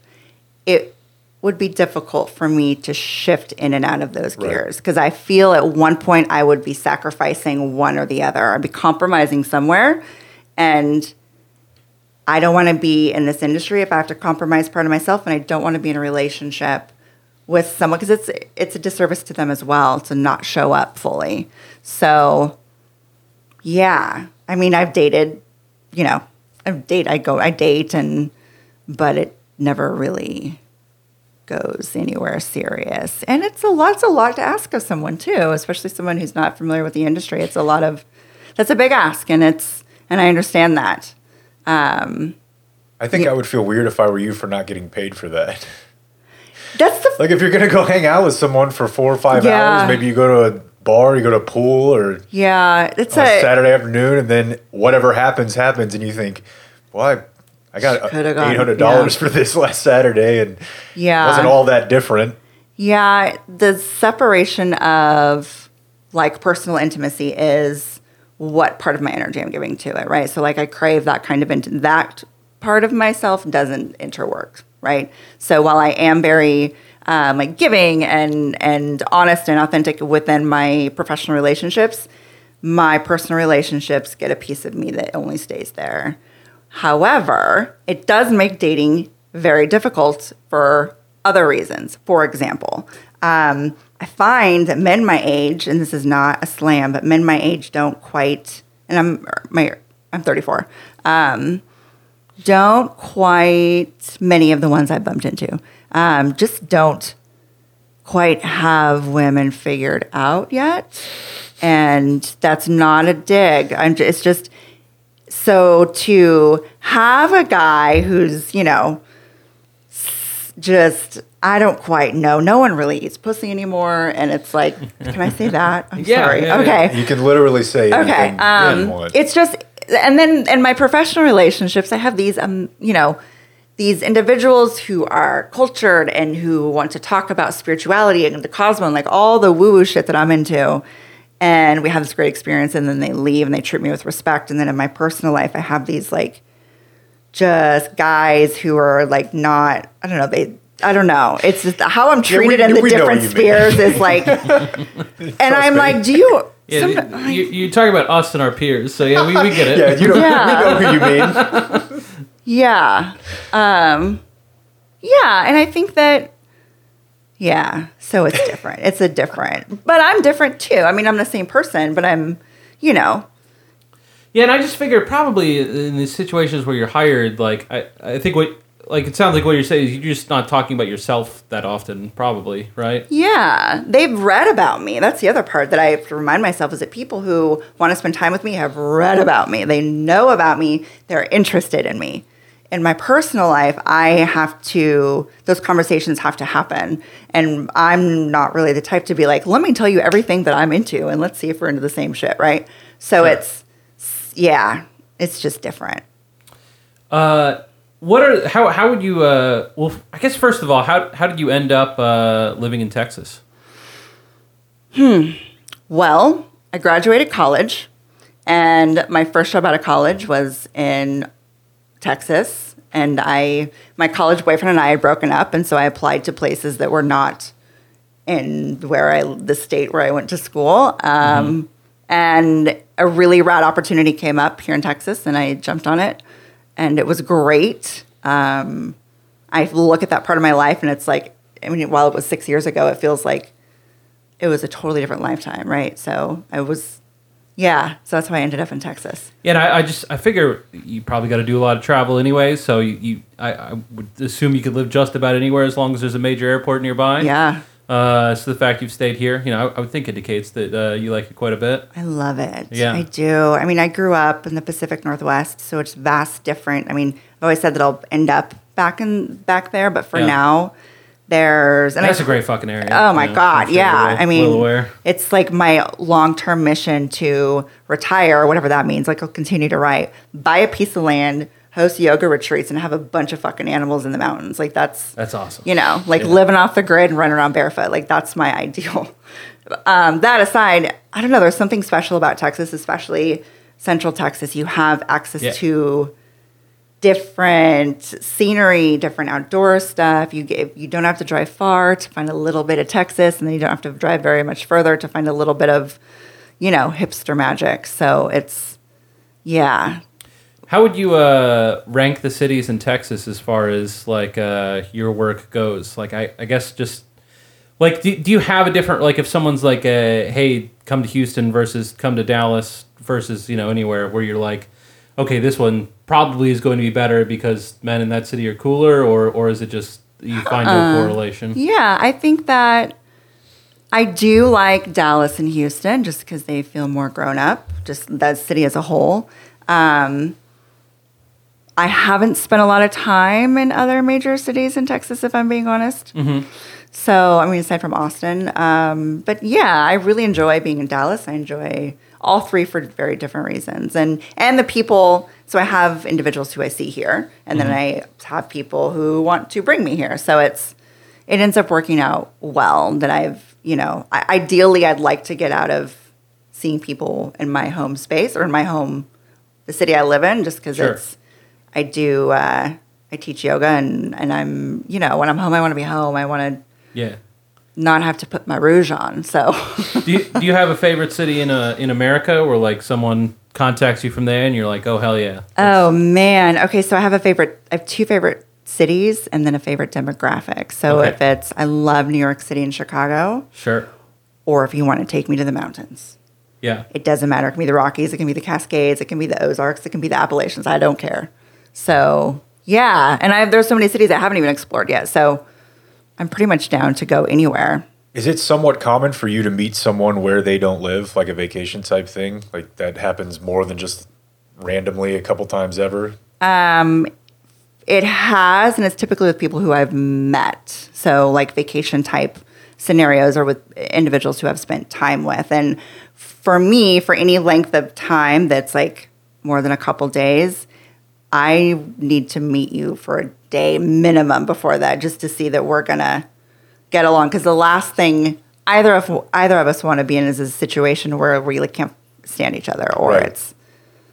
Speaker 5: it would be difficult for me to shift in and out of those
Speaker 6: Right.
Speaker 5: gears because I feel at one point I would be sacrificing one or the other. I'd be compromising somewhere, and I don't want to be in this industry if I have to compromise part of myself, and I don't want to be in a relationship with someone because it's it's a disservice to them as well to not show up fully. So, yeah, I mean, I've dated, you know, I date, I go, I date, and but it never really goes anywhere serious. And it's a lot, it's a lot to ask of someone too, especially someone who's not familiar with the industry. It's a lot of, that's a big ask, and it's, and I understand that. Um,
Speaker 6: I think I would feel weird if I were you for not getting paid for that.
Speaker 5: that's the
Speaker 6: Like if you're gonna go hang out with someone for four or five
Speaker 5: Yeah.
Speaker 6: hours, maybe you go to a bar, you go to a pool, or
Speaker 5: yeah, it's
Speaker 6: a
Speaker 5: a
Speaker 6: Saturday afternoon, and then whatever happens happens, and you think, well, I, I got eight hundred dollars
Speaker 5: yeah.
Speaker 6: for this [laughs] last Saturday, and
Speaker 5: Yeah.
Speaker 6: it wasn't all that different.
Speaker 5: Yeah, the separation of like personal intimacy is what part of my energy I'm giving to it, right? So like I crave that kind of int- that part of myself doesn't interwork, right? So while I am very um, like giving and and honest and authentic within my professional relationships, my personal relationships get a piece of me that only stays there. However, it does make dating very difficult for other reasons. For example, um, I find that men my age, and this is not a slam, but men my age don't quite, and I'm my I'm 34, um, don't quite many of the ones I bumped into um, just don't quite have women figured out yet, and that's not a dig. I'm ju- it's just so to have a guy who's you know just I don't quite know. No one really eats pussy anymore, and it's like, can I say that? I'm
Speaker 4: Yeah,
Speaker 5: sorry.
Speaker 4: yeah, yeah.
Speaker 5: okay.
Speaker 6: You can literally say
Speaker 5: Okay. Um, it's just and then in my professional relationships, I have these, um, you know, these individuals who are cultured and who want to talk about spirituality and the cosmos, and like all the woo woo shit that I'm into. And we have this great experience, and then they leave and they treat me with respect. And then in my personal life, I have these like just guys who are like not, I don't know, they, I don't know. It's just how I'm
Speaker 6: we-
Speaker 5: treated in the different
Speaker 6: what you mean.
Speaker 5: spheres is like, [laughs] and I'm
Speaker 6: me.
Speaker 5: like, do you?
Speaker 4: Yeah,
Speaker 5: some-
Speaker 4: you, you talk about us and our peers, so yeah, we, we get it. [laughs]
Speaker 6: Yeah, you know,
Speaker 5: Yeah.
Speaker 6: we know who you mean. [laughs]
Speaker 5: Yeah. Um, yeah. And I think that, yeah. So it's different. it's a different, but I'm different too. I mean, I'm the same person, but I'm, you know,
Speaker 4: Yeah, and I just figure probably in these situations where you're hired, like I, I think what like it sounds like what you're saying is you're just not talking about yourself that often, probably, right?
Speaker 5: yeah, they've read about me. That's the other part that I have to remind myself is that people who want to spend time with me have read about me. They know about me. They're interested in me. In my personal life, I have to, those conversations have to happen. And I'm not really the type to be like, let me tell you everything that I'm into and let's see if we're into the same shit, right? So
Speaker 4: Sure.
Speaker 5: it's, yeah, it's just different.
Speaker 4: Uh, what are how how would you? Uh, well, I guess first of all, how how did you end up uh, living in Texas? Hmm.
Speaker 5: Well, I graduated college, and my first job out of college was in Texas. And I, my college boyfriend and I had broken up, and so I applied to places that were not in where I, the state where I went to school. Um, And a really rad opportunity came up here in Texas, and I jumped on it, and it was great. Um, I look at that part of my life, and it's like, I mean, while it was six years ago, it feels like it was a totally different lifetime, right? So I was, yeah. So that's how I ended up in Texas.
Speaker 4: Yeah, and I, I just I figure you probably got to do a lot of travel anyway, so you, you I, I would assume you could live just about anywhere as long as there's a major airport nearby.
Speaker 5: Yeah,
Speaker 4: Uh, so the fact you've stayed here, you know, I, I would think indicates that uh, you like it quite a bit.
Speaker 5: I love it.
Speaker 4: Yeah.
Speaker 5: I do. I mean, I grew up in the Pacific Northwest, so it's vast different. I mean, I've always said that I'll end up back in back there, but for
Speaker 4: Yeah.
Speaker 5: now, there's and
Speaker 4: That's
Speaker 5: I,
Speaker 4: a great fucking area.
Speaker 5: Oh my
Speaker 4: you know,
Speaker 5: God!
Speaker 4: Sure
Speaker 5: Yeah, I mean,
Speaker 4: well
Speaker 5: it's like my long-term mission to retire, whatever that means. Like I'll continue to write, buy a piece of land, host yoga retreats, and have a bunch of fucking animals in the mountains. Like that's
Speaker 4: That's awesome.
Speaker 5: you know, like
Speaker 4: Yeah.
Speaker 5: living off the grid and running around barefoot. Like that's my [laughs] ideal. Um, that aside, I don't know. There's something special about Texas, especially Central Texas. You have access
Speaker 4: Yeah.
Speaker 5: to different scenery, different outdoor stuff. You get, you don't have to drive far to find a little bit of Texas, and then you don't have to drive very much further to find a little bit of, you know, hipster magic. So it's, yeah,
Speaker 4: How would you uh, rank the cities in Texas as far as like uh, your work goes? Like, I, I guess just like, do, do you have a different like if someone's like, uh, hey, come to Houston versus come to Dallas versus you know anywhere where you're like, okay, this one probably is going to be better because men in that city are cooler, or or is it just you find no correlation?
Speaker 5: Yeah, I think that I do like Dallas and Houston just because they feel more grown up, just that city as a whole. Um, I haven't spent a lot of time in other major cities in Texas, if I'm being honest. So, I mean, aside from Austin. Um, but yeah, I really enjoy being in Dallas. I enjoy all three for very different reasons. And, and the people, so I have individuals who I see here, and then I have people who want to bring me here. So it's, it ends up working out well that I've, you know, I, ideally I'd like to get out of seeing people in my home space or in my home, the city I live in, just because
Speaker 4: Sure.
Speaker 5: it's, I do, uh, I teach yoga and, and I'm, you know, when I'm home, I want to be home. I want to
Speaker 4: Yeah.
Speaker 5: Not have to put my rouge on. So
Speaker 4: do you, do you have a favorite city in uh, in America where like someone contacts you from there and you're like, oh hell yeah,
Speaker 5: Oh man. Okay, so I have a favorite I have two favorite cities and then a favorite demographic. So
Speaker 4: Okay.
Speaker 5: if it's I love New York City and Chicago,
Speaker 4: sure,
Speaker 5: or if you want to take me to the mountains.
Speaker 4: yeah,
Speaker 5: It doesn't matter. It can be the Rockies, it can be the Cascades, it can be the Ozarks, it can be the Appalachians. I don't care. So yeah, and I there's so many cities I haven't even explored yet. So I'm pretty much down to go anywhere.
Speaker 6: Is it somewhat common for you to meet someone where they don't live, like a vacation type thing? Like that happens more than just randomly a couple times ever?
Speaker 5: Um, It has, and it's typically with people who I've met. So, like vacation type scenarios or with individuals who I've spent time with. And for me, for any length of time that's like more than a couple days, I need to meet you for a day minimum before that just to see that we're going to get along because the last thing either of either of us want to be in is a situation where we like can't stand each other or
Speaker 6: Right.
Speaker 5: it's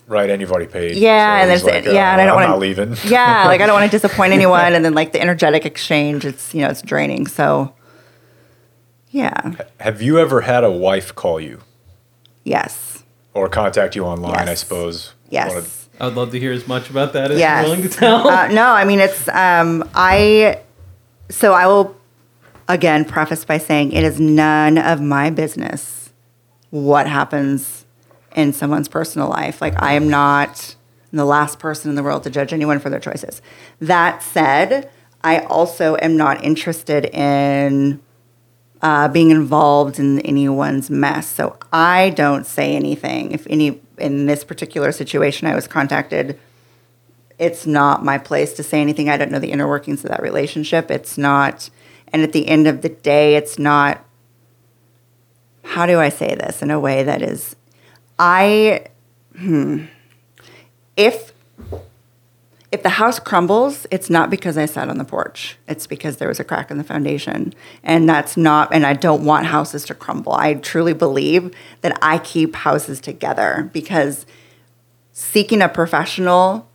Speaker 6: Right, and you've already paid.
Speaker 5: yeah,
Speaker 6: so
Speaker 5: and
Speaker 6: it's
Speaker 5: there's
Speaker 6: like,
Speaker 5: yeah,
Speaker 6: uh,
Speaker 5: and I don't
Speaker 6: I'm
Speaker 5: want
Speaker 6: not leaving. [laughs]
Speaker 5: yeah, like I don't want to [laughs] disappoint anyone, and then like the energetic exchange, it's you know it's draining. So yeah,
Speaker 6: Have you ever had a wife call you
Speaker 5: yes,
Speaker 6: or contact you online? I
Speaker 5: Yes.
Speaker 6: suppose.
Speaker 5: yes.
Speaker 4: I would love to hear as much about that as
Speaker 5: Yes.
Speaker 4: you're willing to tell.
Speaker 5: Uh, no, I mean it's um, I. So I will again preface by saying it is none of my business what happens in someone's personal life. Like I am not the last person in the world to judge anyone for their choices. That said, I also am not interested in uh, being involved in anyone's mess. So I don't say anything. If any in this particular situation, I was contacted it's not my place to say anything. I don't know the inner workings of that relationship. It's not, and at the end of the day, it's not. How do I say this in a way that is, I, hmm, if if the house crumbles, it's not because I sat on the porch. It's because there was a crack in the foundation. And that's not, and I don't want houses to crumble. I truly believe that I keep houses together because seeking a professional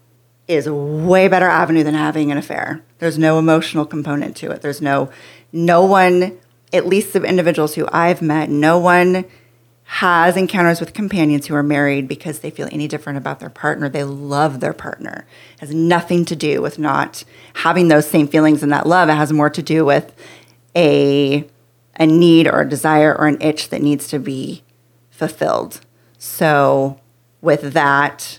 Speaker 5: is a way better avenue than having an affair. There's no emotional component to it. There's no, no one, at least the individuals who I've met, no one has encounters with companions who are married because they feel any different about their partner. They love their partner. It has nothing to do with not having those same feelings and that love. It has more to do with a a need or a desire or an itch that needs to be fulfilled. So with that,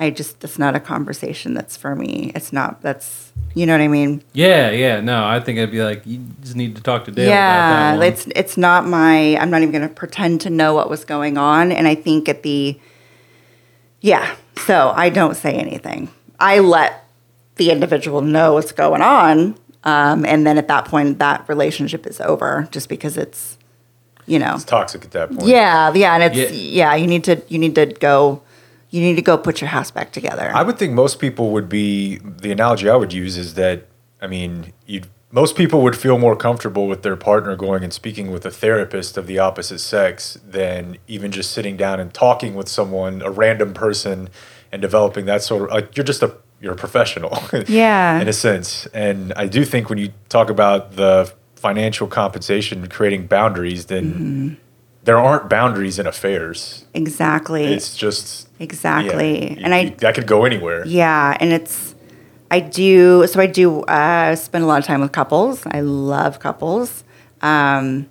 Speaker 5: I just that's not a conversation that's for me. It's not that's you know what I mean?
Speaker 4: yeah, yeah. No, I think I'd be like, you just need to talk to Dale
Speaker 5: yeah,
Speaker 4: about that
Speaker 5: it's it's not my. I'm not even going to pretend to know what was going on. And I think at the, yeah. So I don't say anything. I let the individual know what's going on, um, and then at that point, that relationship is over, just because it's, you know,
Speaker 6: It's toxic at that point.
Speaker 5: yeah, yeah, and it's
Speaker 4: Yeah.
Speaker 5: yeah. You need to you need to go, you need to go put your house back together.
Speaker 6: I would think most people would be the analogy I would use is that I mean, you most people would feel more comfortable with their partner going and speaking with a therapist of the opposite sex than even just sitting down and talking with someone, a random person, and developing that sort of like you're just a you're a professional. [laughs]
Speaker 5: Yeah.
Speaker 6: in a sense. And I do think when you talk about the financial compensation creating boundaries, then
Speaker 5: Mm-hmm.
Speaker 6: There aren't boundaries in affairs.
Speaker 5: exactly.
Speaker 6: It's just
Speaker 5: Exactly.
Speaker 6: yeah,
Speaker 5: And I-
Speaker 6: that could go anywhere.
Speaker 5: Yeah, and it's I do so I do uh, spend a lot of time with couples. I love couples, um,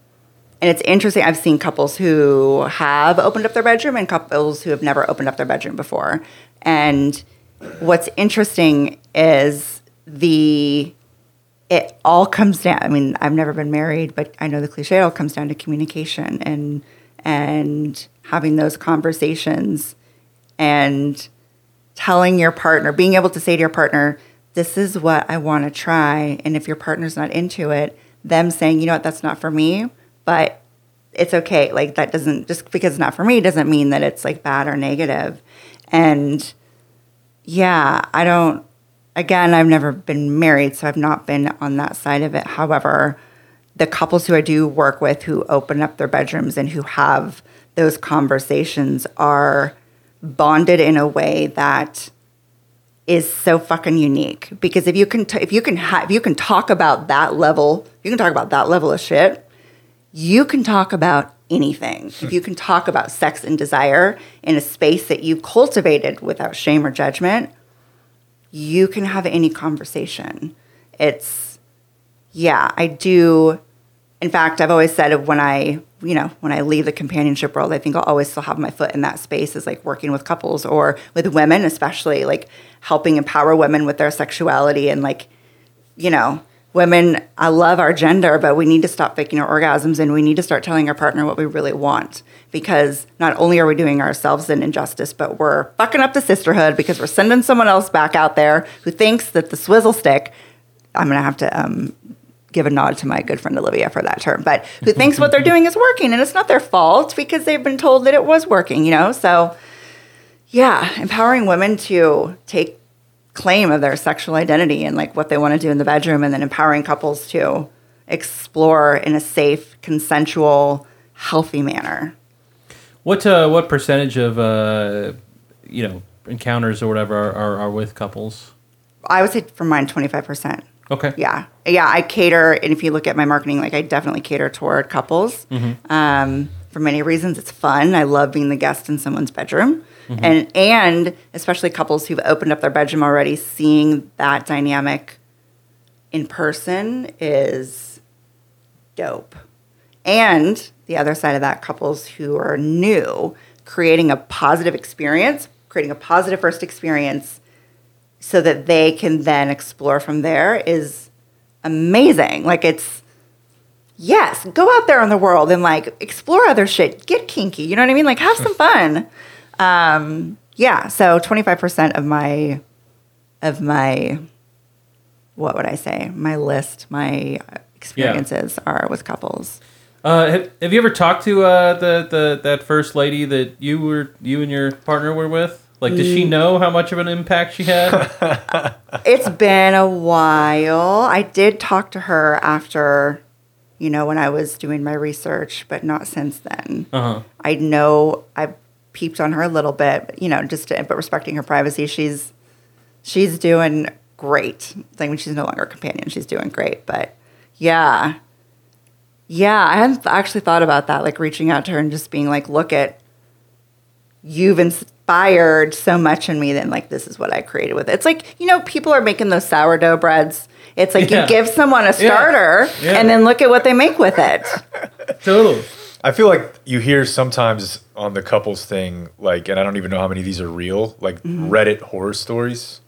Speaker 5: and it's interesting. I've seen couples who have opened up their bedroom and couples who have never opened up their bedroom before. And what's interesting is the it all comes down. I mean, I've never been married, but I know the cliche. All comes down to communication and and having those conversations and telling your partner, being able to say to your partner, this is what I want to try. And if your partner's not into it, them saying, you know what, that's not for me, but it's okay. Like that doesn't, just because it's not for me doesn't mean that it's like bad or negative. And yeah, I don't, again, I've never been married, so I've not been on that side of it. However, the couples who I do work with who open up their bedrooms and who have those conversations are bonded in a way that is so fucking unique because if you can t- if you can ha- if you can talk about that level you can talk about that level of shit you can talk about anything [laughs] if you can talk about sex and desire in a space that you've cultivated without shame or judgment you can have any conversation. It's yeah i do. In fact i've always said when i you know when i leave the companionship world i think i'll always still have my foot in that space is like working with couples or with women especially like helping empower women with their sexuality and like you know women i love our gender but we need to stop faking our orgasms and we need to start telling our partner what we really want because not only are we doing ourselves an injustice but we're fucking up the sisterhood because we're sending someone else back out there who thinks that the swizzle stick i'm gonna have to um, give a nod to my good friend Olivia for that term, but who thinks what they're doing is working and it's not their fault because they've been told that it was working, you know? So yeah, empowering women to take claim of their sexual identity and like what they want to do in the bedroom, and then empowering couples to explore in a safe, consensual, healthy manner.
Speaker 4: What uh, what percentage of uh, you know encounters or whatever are, are, are with couples?
Speaker 5: I would say for mine, twenty five percent.
Speaker 4: Okay.
Speaker 5: Yeah, yeah. I cater, and if you look at my marketing, like I definitely cater toward couples. Um, for many reasons, it's fun. I love being the guest in someone's bedroom, Mm-hmm. and and especially couples who've opened up their bedroom already, seeing that dynamic in person is dope. And the other side of that, couples who are new, creating a positive experience, creating a positive first experience so that they can then explore from there is amazing. Like it's yes, go out there in the world and like explore other shit. Get kinky. You know what I mean? Like have some fun. Um, yeah. So twenty five percent of my of my what would I say? My list, my experiences are with couples.
Speaker 4: Uh, have, have you ever talked to uh, the, the that first lady that you were you and your partner were with? Like, does she know how much of an impact she had? [laughs]
Speaker 5: It's been a while. I did talk to her after, you know, when I was doing my research, but not since then.
Speaker 4: Uh-huh.
Speaker 5: I know I peeped on her a little bit, you know, just to, but respecting her privacy, she's she's doing great. Like when she's no longer a companion, she's doing great. But yeah, yeah, I hadn't actually thought about that. Like reaching out to her and just being like, look at you've inspired so much in me Then like this is what I created with it. It's like, you know, people are making those sourdough breads. It's like
Speaker 4: Yeah.
Speaker 5: you give someone a starter
Speaker 4: Yeah.
Speaker 5: and then look at what they make with it. [laughs]
Speaker 4: totally.
Speaker 6: I feel like you hear sometimes on the couples thing, like, and I don't even know how many of these are real, like Reddit horror stories.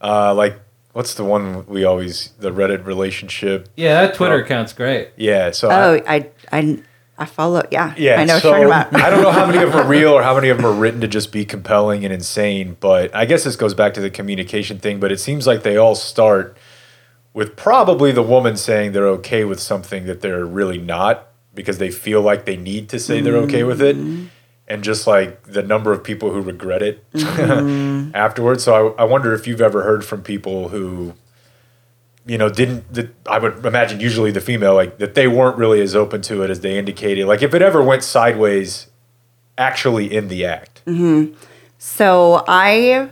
Speaker 6: Uh, like, what's the one we always, the Reddit relationship?
Speaker 4: Yeah, that Twitter account's great.
Speaker 6: Yeah. So
Speaker 5: Oh,
Speaker 6: I,
Speaker 5: I I I follow yeah.
Speaker 6: yeah.
Speaker 5: I know
Speaker 6: so
Speaker 5: what you're about.
Speaker 6: I don't know how many of them are real or [laughs] how many of them are written to just be compelling and insane. But I guess this goes back to the communication thing. But it seems like they all start with probably the woman saying they're okay with something that they're really not because they feel like they need to say they're okay with it. Mm-hmm. And just like the number of people who regret it mm-hmm. [laughs] afterwards. So I, I wonder if you've ever heard from people who, you know, didn't, that I would imagine usually the female, like that they weren't really as open to it as they indicated. Like if it ever went sideways actually in the act. Mm-hmm.
Speaker 5: So I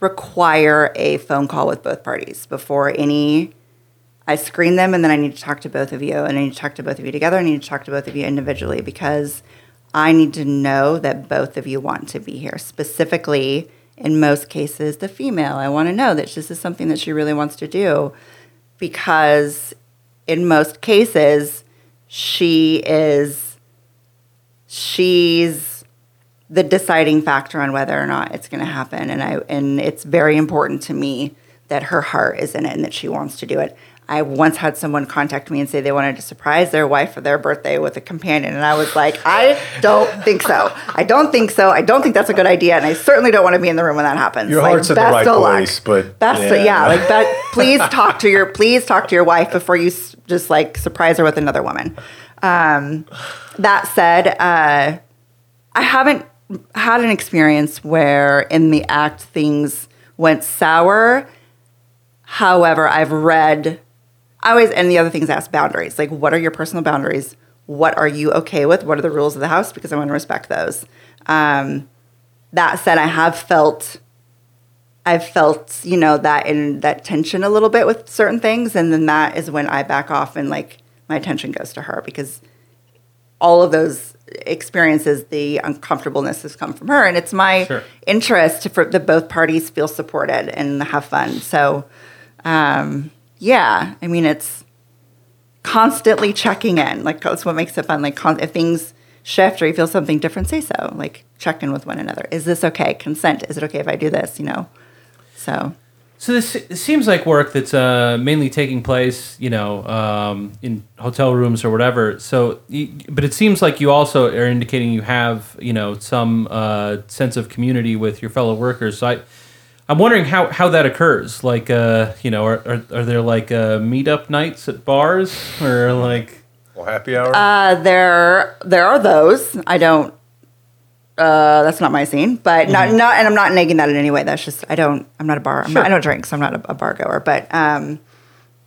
Speaker 5: require a phone call with both parties before any. I screen them, and then I need to talk to both of you, and I need to talk to both of you together. I need to talk to both of you individually because I need to know that both of you want to be here. Specifically, in most cases, the female. I want to know that this is something that she really wants to do because, in most cases, she is she's the deciding factor on whether or not it's going to happen and I and it's very important to me that her heart is in it and that she wants to do it. I once had someone contact me and say they wanted to surprise their wife for their birthday with a companion and I was like, I don't think so. I don't think so. I don't think that's a good idea and I certainly don't want to be in the room when that happens.
Speaker 6: Your
Speaker 5: like,
Speaker 6: heart's in the right place, but
Speaker 5: Best
Speaker 6: yeah.
Speaker 5: yeah. like that please talk to your please talk to your wife before you s- just like surprise her with another woman. Um, that said, uh, I haven't had an experience where in the act things went sour. However, I've read, I always, and the other things ask boundaries. Like, what are your personal boundaries? What are you okay with? What are the rules of the house? Because I want to respect those. Um, that said, I have felt, I've felt, you know, that in that tension a little bit with certain things, and then that is when I back off and like my attention goes to her because all of those experiences, the uncomfortableness has come from her, and it's my
Speaker 4: Sure.
Speaker 5: interest for that both parties feel supported and have fun. So, um, yeah, I mean, it's constantly checking in. Like that's what makes it fun. Like if things shift or you feel something different, say so. Like check in with one another. Is this okay? Consent. Is it okay if I do this? You know. So
Speaker 4: So this seems like work that's uh, mainly taking place, you know, um, in hotel rooms or whatever. So, but it seems like you also are indicating you have, you know, some uh, sense of community with your fellow workers. So I, I'm wondering how, how that occurs. Like, uh, you know, are, are, are there like uh, meetup nights at bars or like?
Speaker 6: Well, happy hour.
Speaker 5: uh, there there are those. I don't. uh, that's not my scene. But not not, and I'm not nagging that in any way. That's just I don't. I'm not a bar. I'm not, I don't drink, so I'm not a, a bar goer. But um,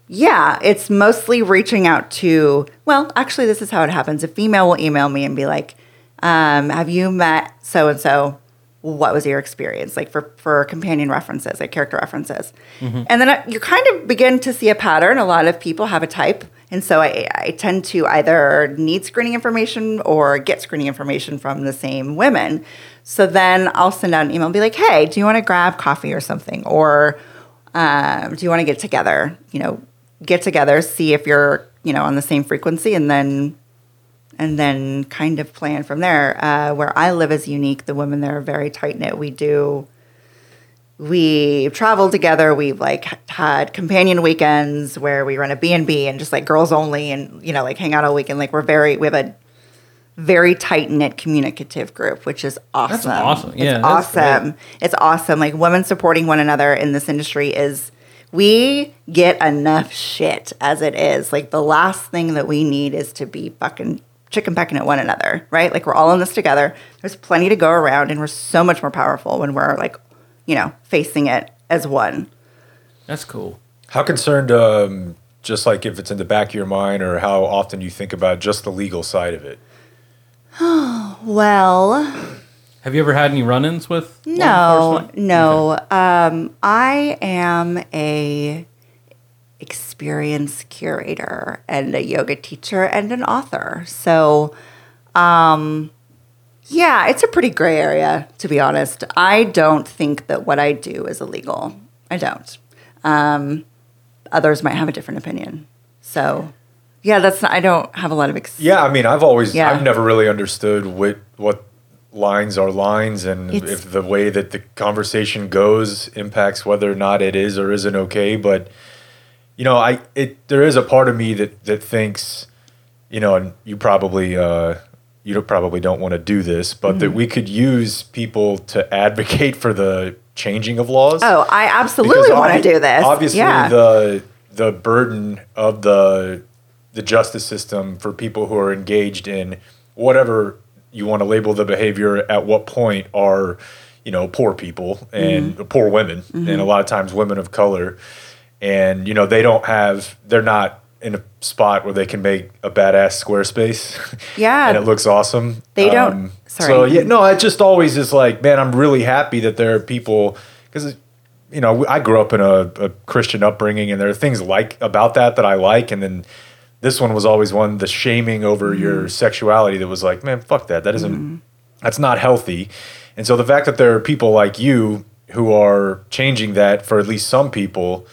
Speaker 5: yeah, it's mostly reaching out to. Well, actually, this is how it happens. A female will email me and be like, um, "Have you met so and so? What was your experience like for for companion references, like character references?" And then I- you kind of begin to see a pattern. A lot of people have a type, and so I, I tend to either need screening information or get screening information from the same women. So then I'll send out an email and be like, "Hey, do you want to grab coffee or something?" Or um, do you want to get together? You know, get together, see if you're, you know, on the same frequency, and then, and then kind of plan from there. Uh, where I live is unique. The women there are very tight knit. We do, we travel together. We've like had companion weekends where we run a B and B and just like girls only, and you know, like hang out all weekend. Like we're very, we have a very tight knit communicative group, which is awesome.
Speaker 4: awesome. Yeah,
Speaker 5: it's
Speaker 4: that's great.
Speaker 5: awesome. It's awesome. Like women supporting one another in this industry is we get enough shit as it is. Like the last thing that we need is to be fucking chicken pecking at one another, right? Like we're all in this together. There's plenty to go around and we're so much more powerful when we're like, you know, facing it as one.
Speaker 4: That's cool.
Speaker 6: How concerned, um, just like if it's in the back of your mind, or how often you think about just the legal side of it?
Speaker 5: Oh, [sighs] well,
Speaker 4: Have you ever had any run-ins with law
Speaker 5: No,
Speaker 4: enforcement?
Speaker 5: no. Um, I am a experience curator and a yoga teacher and an author. So, um, yeah, it's a pretty gray area to be honest. I don't think that what I do is illegal. I don't. Um, others might have a different opinion. So, yeah, that's not, I don't have a lot of experience.
Speaker 6: Yeah, I mean, I've always,
Speaker 5: Yeah.
Speaker 6: I've never really understood what what lines are lines, and
Speaker 5: It's-
Speaker 6: if the way that the conversation goes impacts whether or not it is or isn't okay. But you know, I it there is a part of me that that thinks, you know, and you probably uh, you don't- probably don't want to do this, but
Speaker 5: Mm-hmm.
Speaker 6: that we could use people to advocate for the changing of laws.
Speaker 5: Oh, I absolutely want to do this.
Speaker 6: Obviously,
Speaker 5: yeah.
Speaker 6: the the burden of the the justice system for people who are engaged in whatever you want to label the behavior at what point are you know poor people and
Speaker 5: Mm-hmm.
Speaker 6: poor women and a lot of times women of color and you know they don't have they're not in a spot where they can make a badass Squarespace [laughs]
Speaker 5: Yeah.
Speaker 6: and it looks awesome Um,
Speaker 5: They don't- sorry.
Speaker 6: so yeah no it just always is like man I'm really happy that there are people because you know, I grew up in a, a Christian upbringing, and there are things like about that that I like, and then this one was always one the shaming over
Speaker 5: Mm-hmm.
Speaker 6: your sexuality that was like, man, fuck that, that isn't, that's not healthy, and so the fact that there are people like you who are changing that for at least some people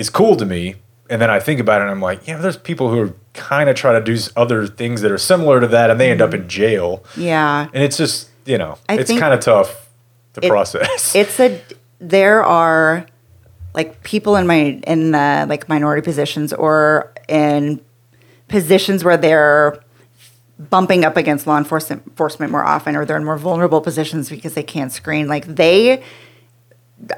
Speaker 6: is cool to me, and then I think about it, and I'm like, yeah, there's people who are kind of try to do other things that are similar to that, and they end up in mm-hmm. jail,
Speaker 5: yeah.
Speaker 6: and it's just you know,
Speaker 5: I
Speaker 6: it's kind of tough to
Speaker 5: it-
Speaker 6: process. [laughs]
Speaker 5: it's a there are like people in my in the like minority positions or in positions where they're bumping up against law enforcement enforcement more often or they're in more vulnerable positions because they can't screen like they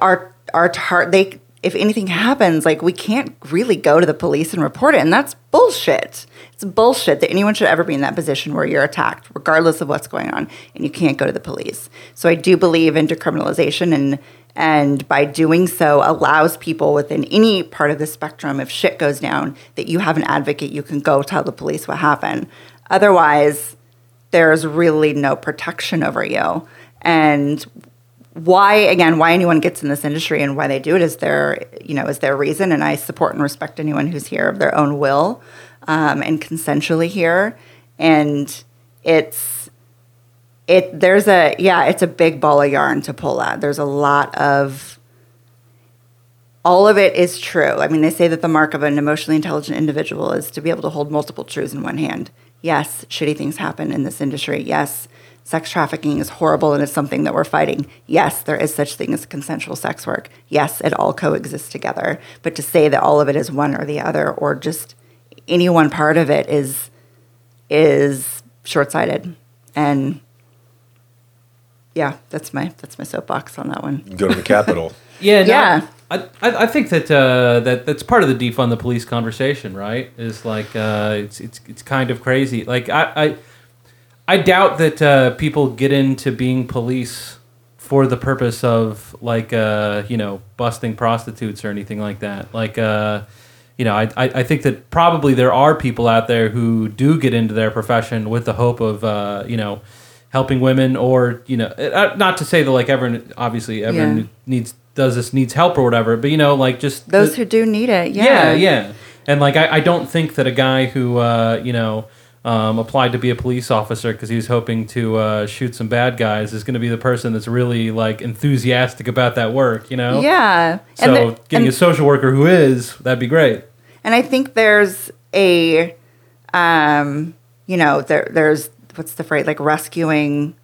Speaker 5: are are tar- they if anything happens like we can't really go to the police and report it and that's bullshit. It's bullshit that anyone should ever be in that position where you're attacked regardless of what's going on and you can't go to the police. So i do believe in decriminalization and and by doing so allows people within any part of the spectrum if shit goes down that you have an advocate you can go tell the police what happened. Otherwise there's really no protection over you. And why again why anyone gets in this industry and why they do it is their you know is their reason and i support and respect anyone who's here of their own will um, and consensually here. And it's it there's a yeah it's a big ball of yarn to pull at. There's a lot of all of it is true. I mean they say that the mark of an emotionally intelligent individual is to be able to hold multiple truths in one hand. Yes shitty things happen in this industry. Yes sex trafficking is horrible and it's something that we're fighting yes there is such thing as consensual sex work yes it all coexists together but to say that all of it is one or the other or just any one part of it is is short-sighted and yeah that's my that's my soapbox on that one
Speaker 6: Go to the Capitol. [laughs]
Speaker 4: Yeah, no,
Speaker 5: Yeah.
Speaker 4: I, I, I think that uh, that that's part of the defund the police conversation, right? Is like uh, it's it's it's kind of crazy. Like I, I I doubt that uh, people get into being police for the purpose of like uh, you know busting prostitutes or anything like that. Like uh, you know, I, I I think that probably there are people out there who do get into their profession with the hope of uh, you know helping women or you know uh, not to say that like everyone obviously everyone
Speaker 5: Yeah.
Speaker 4: needs does this needs help or whatever, but you know like just
Speaker 5: Those
Speaker 4: the-
Speaker 5: who do need it, yeah.
Speaker 4: yeah, yeah. And like, I, I don't think that a guy who, uh, you know, um, applied to be a police officer because he was hoping to uh, shoot some bad guys is going to be the person that's really like enthusiastic about that work, you know?
Speaker 5: Yeah.
Speaker 4: So
Speaker 5: and, the-
Speaker 4: getting a social worker who is, that'd be great.
Speaker 5: and I think there's a, um, you know, there there's what's the phrase like rescuing,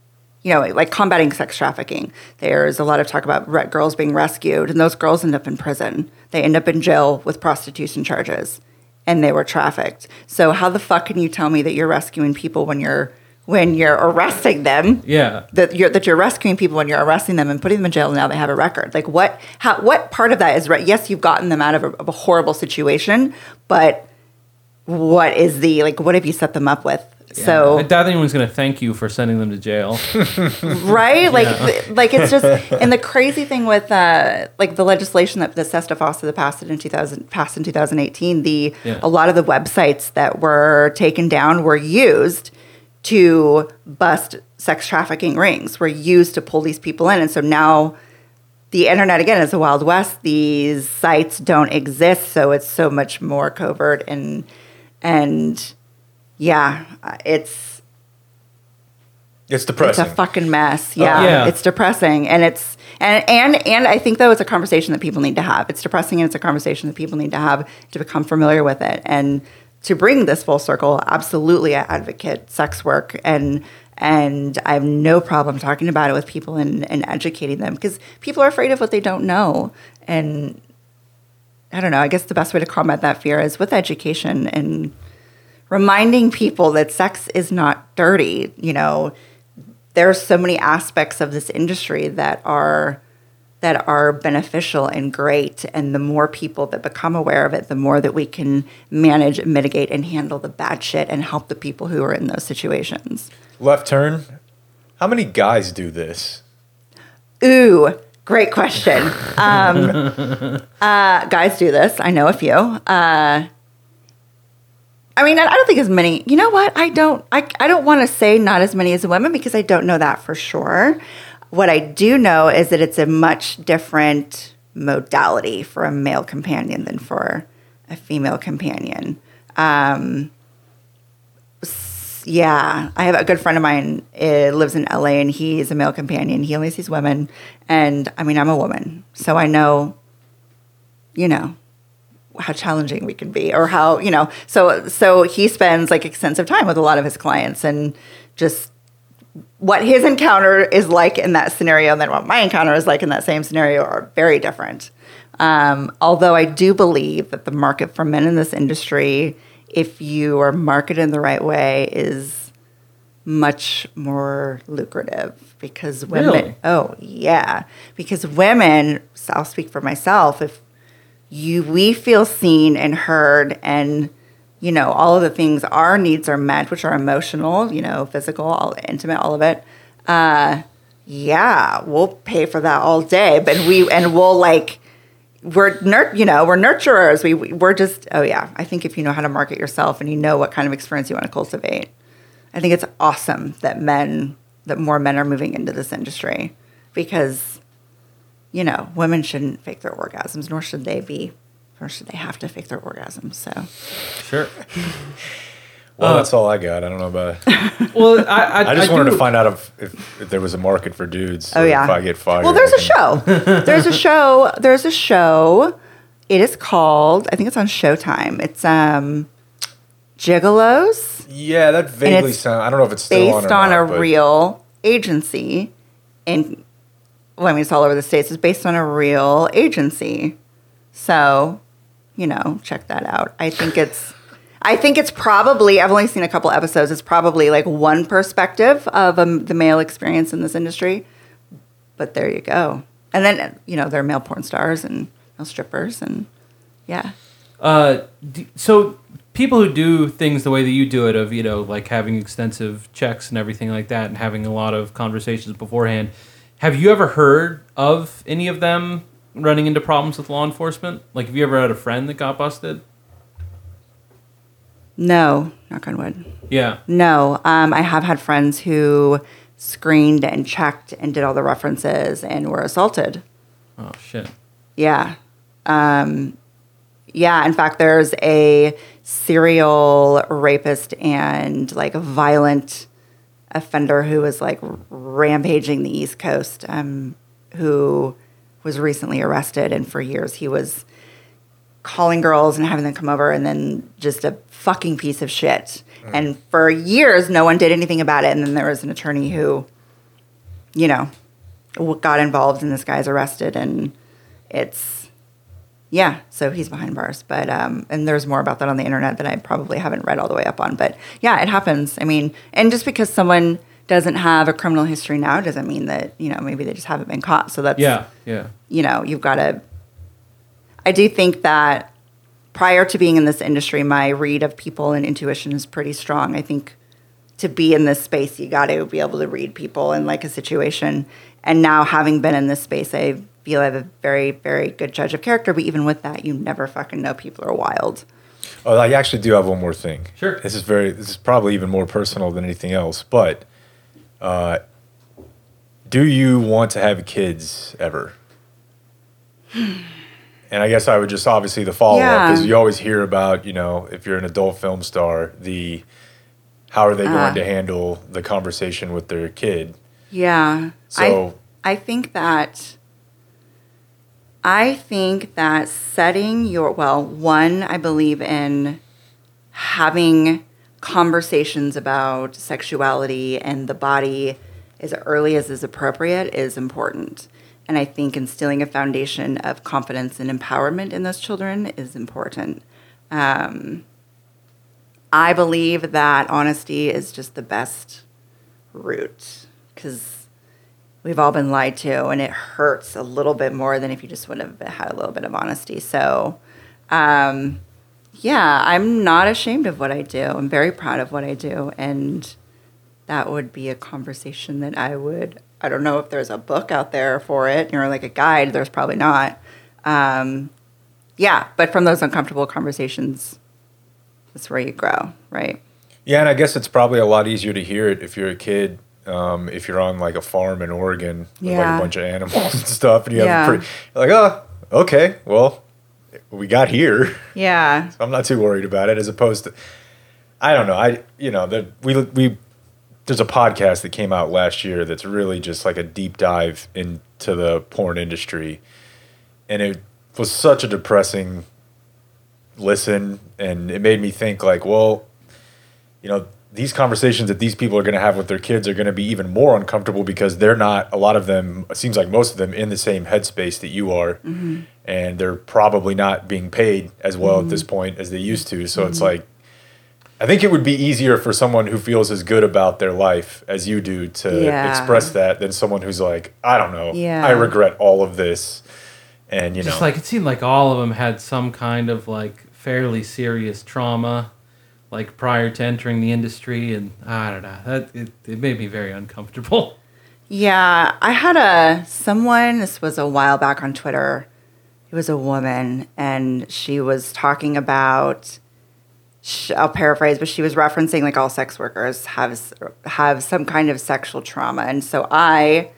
Speaker 5: you know, like combating sex trafficking. There's a lot of talk about girls being rescued, and those girls end up in prison. They end up in jail with prostitution charges, and they were trafficked. So how the fuck can you tell me that you're rescuing people when you're when you're arresting them?
Speaker 4: Yeah.
Speaker 5: that you're that you're rescuing people when you're arresting them and putting them in jail and now they have a record like what how what part of that is right yes you've gotten them out of a, of a horrible situation but what is the like what have you set them up with
Speaker 4: I
Speaker 5: so
Speaker 4: doubt anyone's going to thank you for sending them to jail. [laughs]
Speaker 5: right? Like th- like it's just and the crazy thing with uh like the legislation that the SESTA FOSTA passed in 2000 passed in 2018 the
Speaker 4: Yeah.
Speaker 5: a lot of the websites that were taken down were used to bust sex trafficking rings were used to pull these people in. And so now the internet again is the wild west. These sites don't exist so it's so much more covert and and yeah uh, it's
Speaker 6: It's depressing.
Speaker 5: it's a fucking mess. Yeah,
Speaker 4: yeah.
Speaker 5: it's depressing, and it's and and and I think though it's a conversation that people need to have. It's depressing, and it's a conversation that people need to have to become familiar with it, and to bring this full circle. Absolutely, I advocate sex work, and and I have no problem talking about it with people and, and educating them because people are afraid of what they don't know, and I don't know. I guess the best way to combat that fear is with education and reminding people that sex is not dirty. You know, there are so many aspects of this industry that are that are beneficial and great and the more people that become aware of it the more that we can manage mitigate and handle the bad shit and help the people who are in those situations
Speaker 6: Left turn. How many guys do this?
Speaker 5: ooh great question um, [laughs] uh, guys do this i know a few uh, I mean, I don't think as many. You know what? I don't. I, I don't want to say not as many as women because I don't know that for sure. What I do know is that it's a much different modality for a male companion than for a female companion. Um, yeah, I have a good friend of mine uh, lives in LA and he's a male companion. He only sees women, and I mean, I'm a woman, so I know, you know, how challenging we can be or how you know so so he spends like extensive time with a lot of his clients and just what his encounter is like in that scenario and then what my encounter is like in that same scenario are very different um, although i do believe that the market for men in this industry if you are marketed in the right way is much more lucrative because women
Speaker 4: Really?
Speaker 5: oh yeah because women so i'll speak for myself if you we feel seen and heard and you know all of the things our needs are met which are emotional you know physical all intimate all of it. Uh yeah we'll pay for that all day but we and we'll like we're nur- you know we're nurturers. We we're just oh yeah. I think if you know how to market yourself and you know what kind of experience you want to cultivate i think it's awesome that men that more men are moving into this industry because you know, women shouldn't fake their orgasms, nor should they be, nor should they have to fake their orgasms. So,
Speaker 4: Sure.
Speaker 6: Well, that's all I got. I don't know about. [laughs]
Speaker 4: Well, I, I,
Speaker 6: I just wanted
Speaker 4: do-
Speaker 6: to find out if, if, if there was a market for dudes.
Speaker 5: oh yeah.
Speaker 6: If I get fired.
Speaker 5: Well, there's a show. There's a show. There's a show. It is called. I think it's on Showtime. It's um, Gigolos.
Speaker 6: Yeah, that vaguely sounds. I don't know if it's still
Speaker 5: based
Speaker 6: on,
Speaker 5: on,
Speaker 6: or
Speaker 5: a
Speaker 6: not, but
Speaker 5: real agency in well, I mean it's all over the states. It's based on a real agency. So, you know, check that out. I think it's I think it's probably I've only seen a couple episodes. It's probably like one perspective of um, the male experience in this industry. But there you go. And then you know, there are male porn stars and male strippers and yeah.
Speaker 4: Uh, so people who do things the way that you do it, of you know, like having extensive checks and everything like that, and having a lot of conversations beforehand. Have you ever heard of any of them running into problems with law enforcement? Like, have you ever had a friend that got busted?
Speaker 5: No, knock on wood.
Speaker 4: Yeah.
Speaker 5: No, um, I have had friends who screened and checked and did all the references and were assaulted.
Speaker 4: Oh shit.
Speaker 5: Yeah. Um, yeah. In fact, there's a serial rapist and like violent offender who was like rampaging the East Coast, um, who was recently arrested. And for years, he was calling girls and having them come over and then just a fucking piece of shit. And for years, no one did anything about it. And then there was an attorney who, you know, got involved and this guy's arrested and it's, yeah, so he's behind bars. But, um, and there's more about that on the internet that I probably haven't read all the way up on. But yeah, it happens. I mean, and just because someone doesn't have a criminal history now doesn't mean that, you know, maybe they just haven't been caught. So that's,
Speaker 4: Yeah. Yeah.
Speaker 5: you know, you've got to. I do think that prior to being in this industry, my read of people and intuition is pretty strong. I think to be in this space, you got to be able to read people and like a situation. And now, having been in this space, I feel I have a very, very good judge of character. But even with that, you never fucking know people are wild.
Speaker 6: Oh, I actually do have one more thing.
Speaker 4: Sure.
Speaker 6: This is very. This is probably even more personal than anything else. But, uh, do you want to have kids ever? [sighs] and I guess I would just obviously the follow up
Speaker 5: Yeah.
Speaker 6: is you always hear about you know if you're an adult film star the how are they
Speaker 5: Uh.
Speaker 6: going to handle the conversation with their kid?
Speaker 5: Yeah.
Speaker 6: So-
Speaker 5: I, I think that I think that setting your well, one, I believe in having conversations about sexuality and the body as early as is appropriate is important. And I think instilling a foundation of confidence and empowerment in those children is important. Um, I believe that honesty is just the best route because we've all been lied to and it hurts a little bit more than if you just would have had a little bit of honesty. So, um, yeah, I'm not ashamed of what I do. I'm very proud of what I do. And that would be a conversation that I would, I don't know if there's a book out there for it or like a guide. There's probably not. Um, yeah, but from those uncomfortable conversations, that's where you grow, right?
Speaker 6: Yeah, and I guess it's probably a lot easier to hear it if you're a kid. Um, if you're on like a farm in Oregon with like a bunch of animals and stuff, and you
Speaker 5: Yeah.
Speaker 6: have a pretty like, oh, okay, well, we got here.
Speaker 5: Yeah. [laughs]
Speaker 6: so I'm not too worried about it. As opposed to, I don't know. I you know the we we there's a podcast that came out last year that's really just like a deep dive into the porn industry, and it was such a depressing listen, and it made me think like, well, you know. These conversations that these people are going to have with their kids are going to be even more uncomfortable because they're not, a lot of them, it seems like most of them, in the same headspace that you are. Mm-hmm. And they're probably not being paid as well at this mm-hmm. point as they used to. So it's mm-hmm. like, I think it would be easier for someone who feels as good about their life as you do to
Speaker 5: Yeah.
Speaker 6: express that than someone who's like, I don't know,
Speaker 5: Yeah.
Speaker 6: I regret all of this. And, you
Speaker 4: Just
Speaker 6: know,
Speaker 4: like it seemed like all of them had some kind of like fairly serious trauma, like prior to entering the industry, and I don't know. That it, it made me very uncomfortable. [laughs]
Speaker 5: Yeah, I had a someone. This was a while back on Twitter. It was a woman, and she was talking about. I'll paraphrase, but she was referencing like all sex workers have have some kind of sexual trauma, and so I,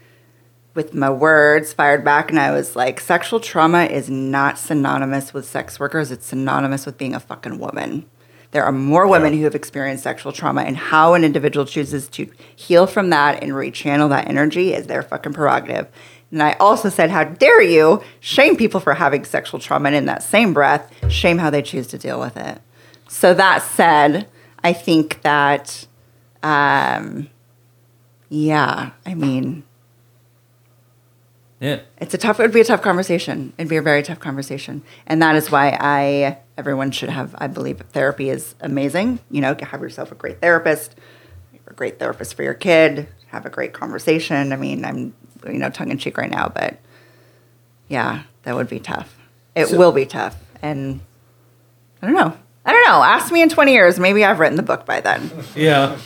Speaker 5: with my words, fired back, and I was like, "Sexual trauma is not synonymous with sex workers. It's synonymous with being a fucking woman." There are more women
Speaker 6: Yeah.
Speaker 5: who have experienced sexual trauma, and how an individual chooses to heal from that and rechannel that energy is their fucking prerogative. And I also said, How dare you shame people for having sexual trauma, and in that same breath, shame how they choose to deal with it. So, that said, I think that, um, yeah, I mean,
Speaker 4: Yeah.
Speaker 5: it's a tough. It would be a tough conversation. It'd be a very tough conversation, and that is why I everyone should have. I believe therapy is amazing. You know, have yourself a great therapist, a great therapist for your kid. Have a great conversation. I mean, I'm you know tongue in cheek right now, but yeah, that would be tough. It
Speaker 4: So-
Speaker 5: will be tough, and I don't know. I don't know. Ask me in 20 years. Maybe I've written the book by then. [laughs]
Speaker 4: Yeah.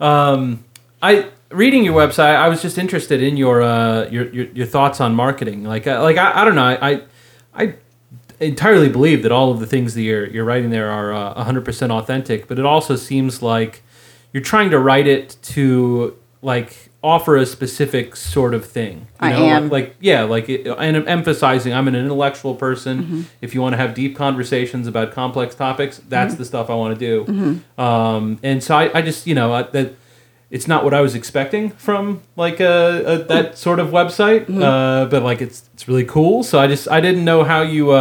Speaker 4: Um, I reading your website. I was just interested in your uh, your, your your thoughts on marketing. Like uh, like I, I don't know. I I entirely believe that all of the things that you're you're writing there are uh, 100% authentic. But it also seems like you're trying to write it to like offer a specific sort of thing. You
Speaker 5: I
Speaker 4: know?
Speaker 5: am.
Speaker 4: Like yeah, like it, and I'm emphasizing I'm an intellectual person. If you want to have deep conversations about complex topics, that's the stuff I want to do. Um, and so I, I just you know uh, that it's not what I was expecting from like a, a that sort of website, uh, but like it's it's really cool. So I just I didn't know how you uh,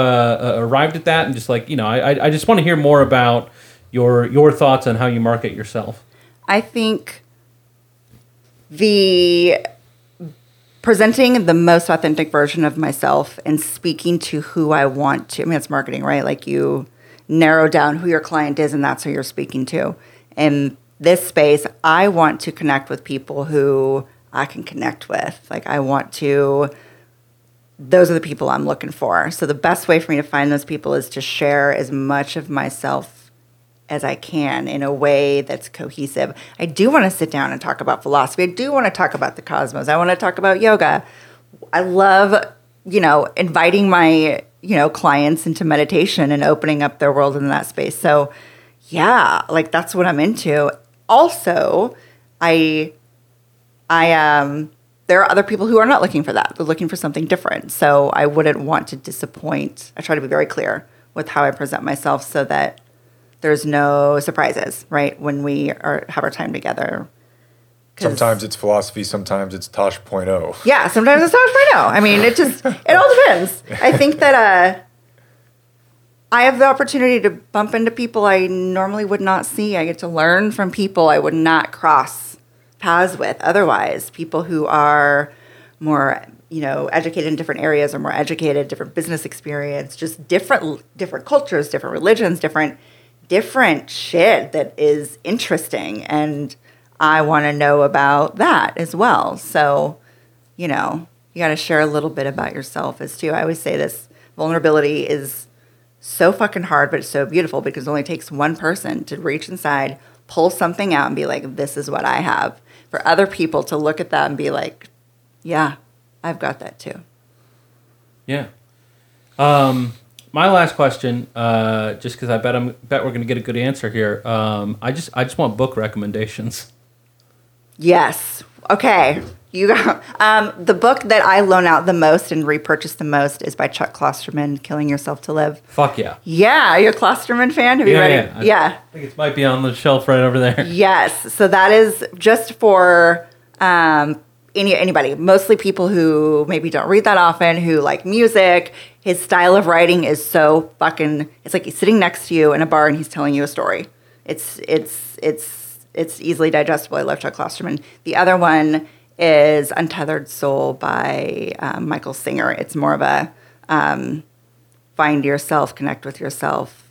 Speaker 4: uh, arrived at that, and just like you know I I- just want to hear more about your your thoughts on how you market yourself.
Speaker 5: I think the presenting the most authentic version of myself and speaking to who I want to. I mean, it's marketing, right? Like you narrow down who your client is, and that's who you're speaking to. In this space, I want to connect with people who I can connect with. Like, I want to those are the people I'm looking for. So the best way for me to find those people is to share as much of myself as I can in a way that's cohesive. I do want to sit down and talk about philosophy. I do want to talk about the cosmos. I want to talk about yoga. I love, you know, inviting my, you know, clients into meditation and opening up their world in that space. So, yeah, like that's what I'm into. Also, I I um there are other people who are not looking for that. They're looking for something different. So I wouldn't want to disappoint. I try to be very clear with how I present myself so that there's no surprises, right? When we are have our time together.
Speaker 6: Sometimes it's philosophy, sometimes it's Tosh.0.
Speaker 5: yeah, sometimes it's not right now. I mean, it just it all depends. [laughs] I think that uh I have the opportunity to bump into people I normally would not see. I get to learn from people I would not cross paths with otherwise. People who are more, you know, educated in different areas or more educated, different business experience, just different different cultures, different religions, different different shit that is interesting and I want to know about that as well. So, you know, you got to share a little bit about yourself as too. I always say this vulnerability is so fucking hard, but it's so beautiful because it only takes one person to reach inside, pull something out, and be like, this is what I have. For other people to look at that and be like, yeah, I've got that too.
Speaker 4: Yeah. Um, my last question, uh, just because I bet I'm bet we're going to get a good answer here. Um, I just I just want book recommendations.
Speaker 5: Yes. Okay. You got um, the book that I loan out the most and repurchase the most is by Chuck Klosterman, Killing Yourself to Live.
Speaker 4: Fuck yeah.
Speaker 5: Yeah, are you a Klosterman fan? Have you read it?
Speaker 4: I
Speaker 5: Yeah.
Speaker 4: think it might be on the shelf right over there. [laughs]
Speaker 5: Yes. So that is just for um, any anybody, mostly people who maybe don't read that often, who like music. His style of writing is so fucking. It's like he's sitting next to you in a bar and he's telling you a story. It's it's it's it's easily digestible. I love Chuck Klosterman. The other one is Untethered Soul by um, Michael Singer. It's more of a um, find yourself, connect with yourself,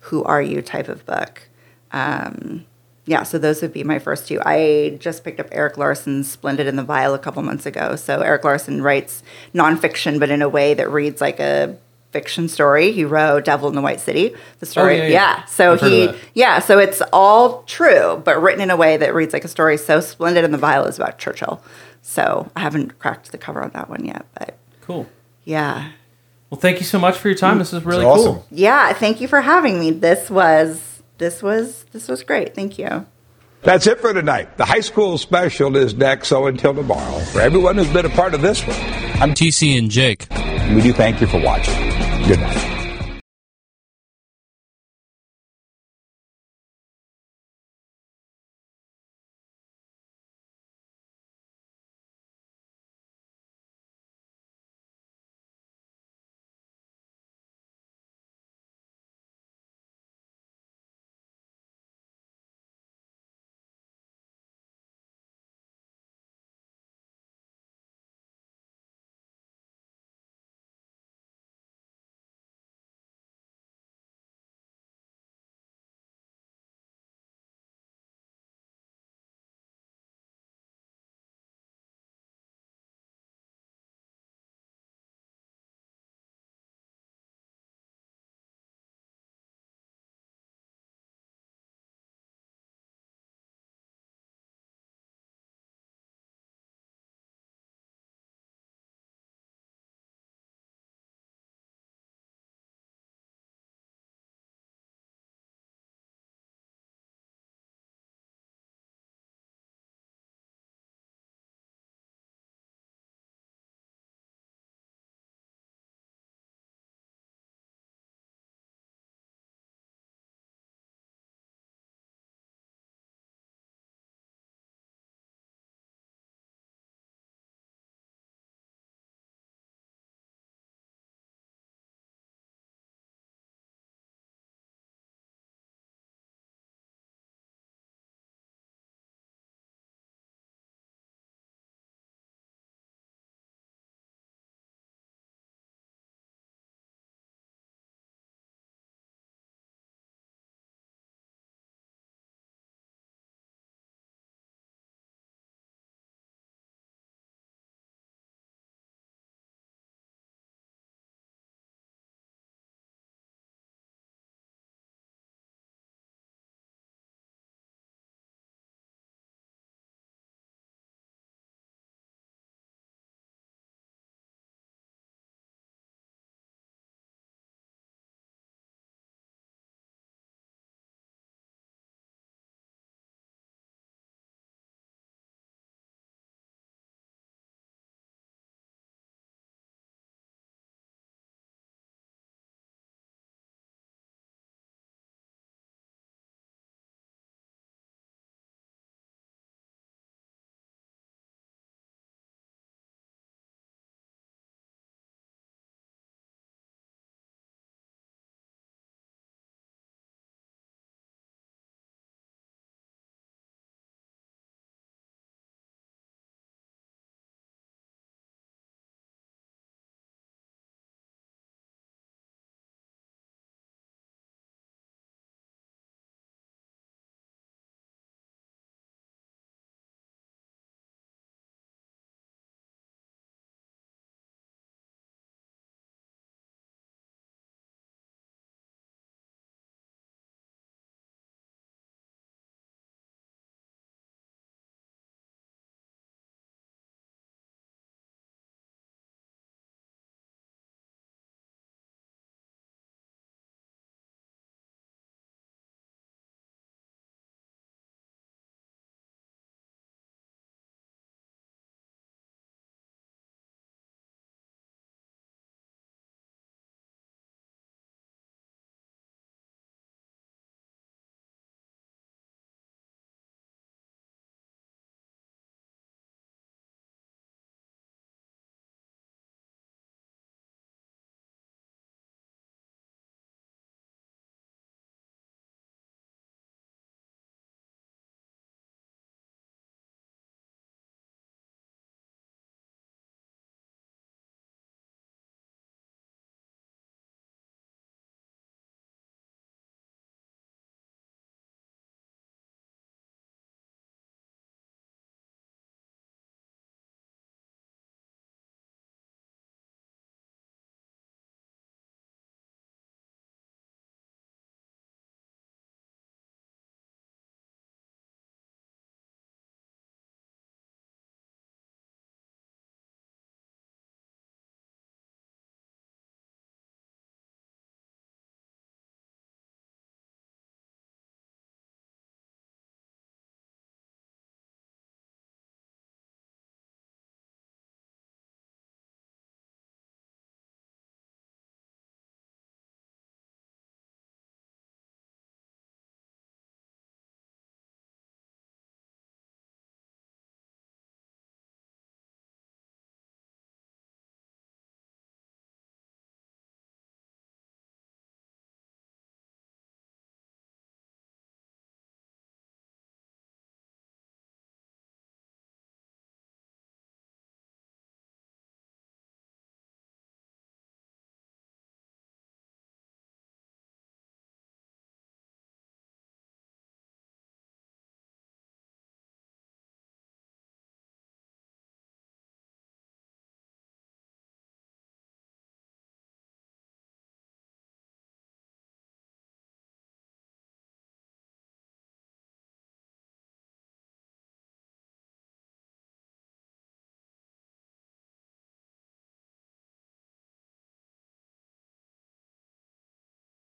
Speaker 5: who are you type of book. Um, yeah, so those would be my first two. I just picked up Erik Larson's Splendid and the Vile a couple months ago. So Erik Larson writes nonfiction, but in a way that reads like a fiction story. He wrote Devil in the White City, the story.
Speaker 4: Oh, yeah, yeah.
Speaker 5: So
Speaker 4: I've heard of
Speaker 5: he,
Speaker 4: that.
Speaker 5: yeah, so it's all true, but written in a way that reads like a story. So Splendid and the Vile is about Churchill. So I haven't cracked the cover on that one yet, but
Speaker 4: Cool.
Speaker 5: yeah.
Speaker 4: Well, thank you so much for your time. This is really
Speaker 6: awesome.
Speaker 4: cool.
Speaker 5: Yeah, thank you for having me. This was this was this was great. Thank you.
Speaker 1: That's it for tonight. The high school special is next, so until tomorrow, for everyone who's been a part of this one,
Speaker 7: I'm TC and Jake.
Speaker 1: we do thank you for watching. Good night.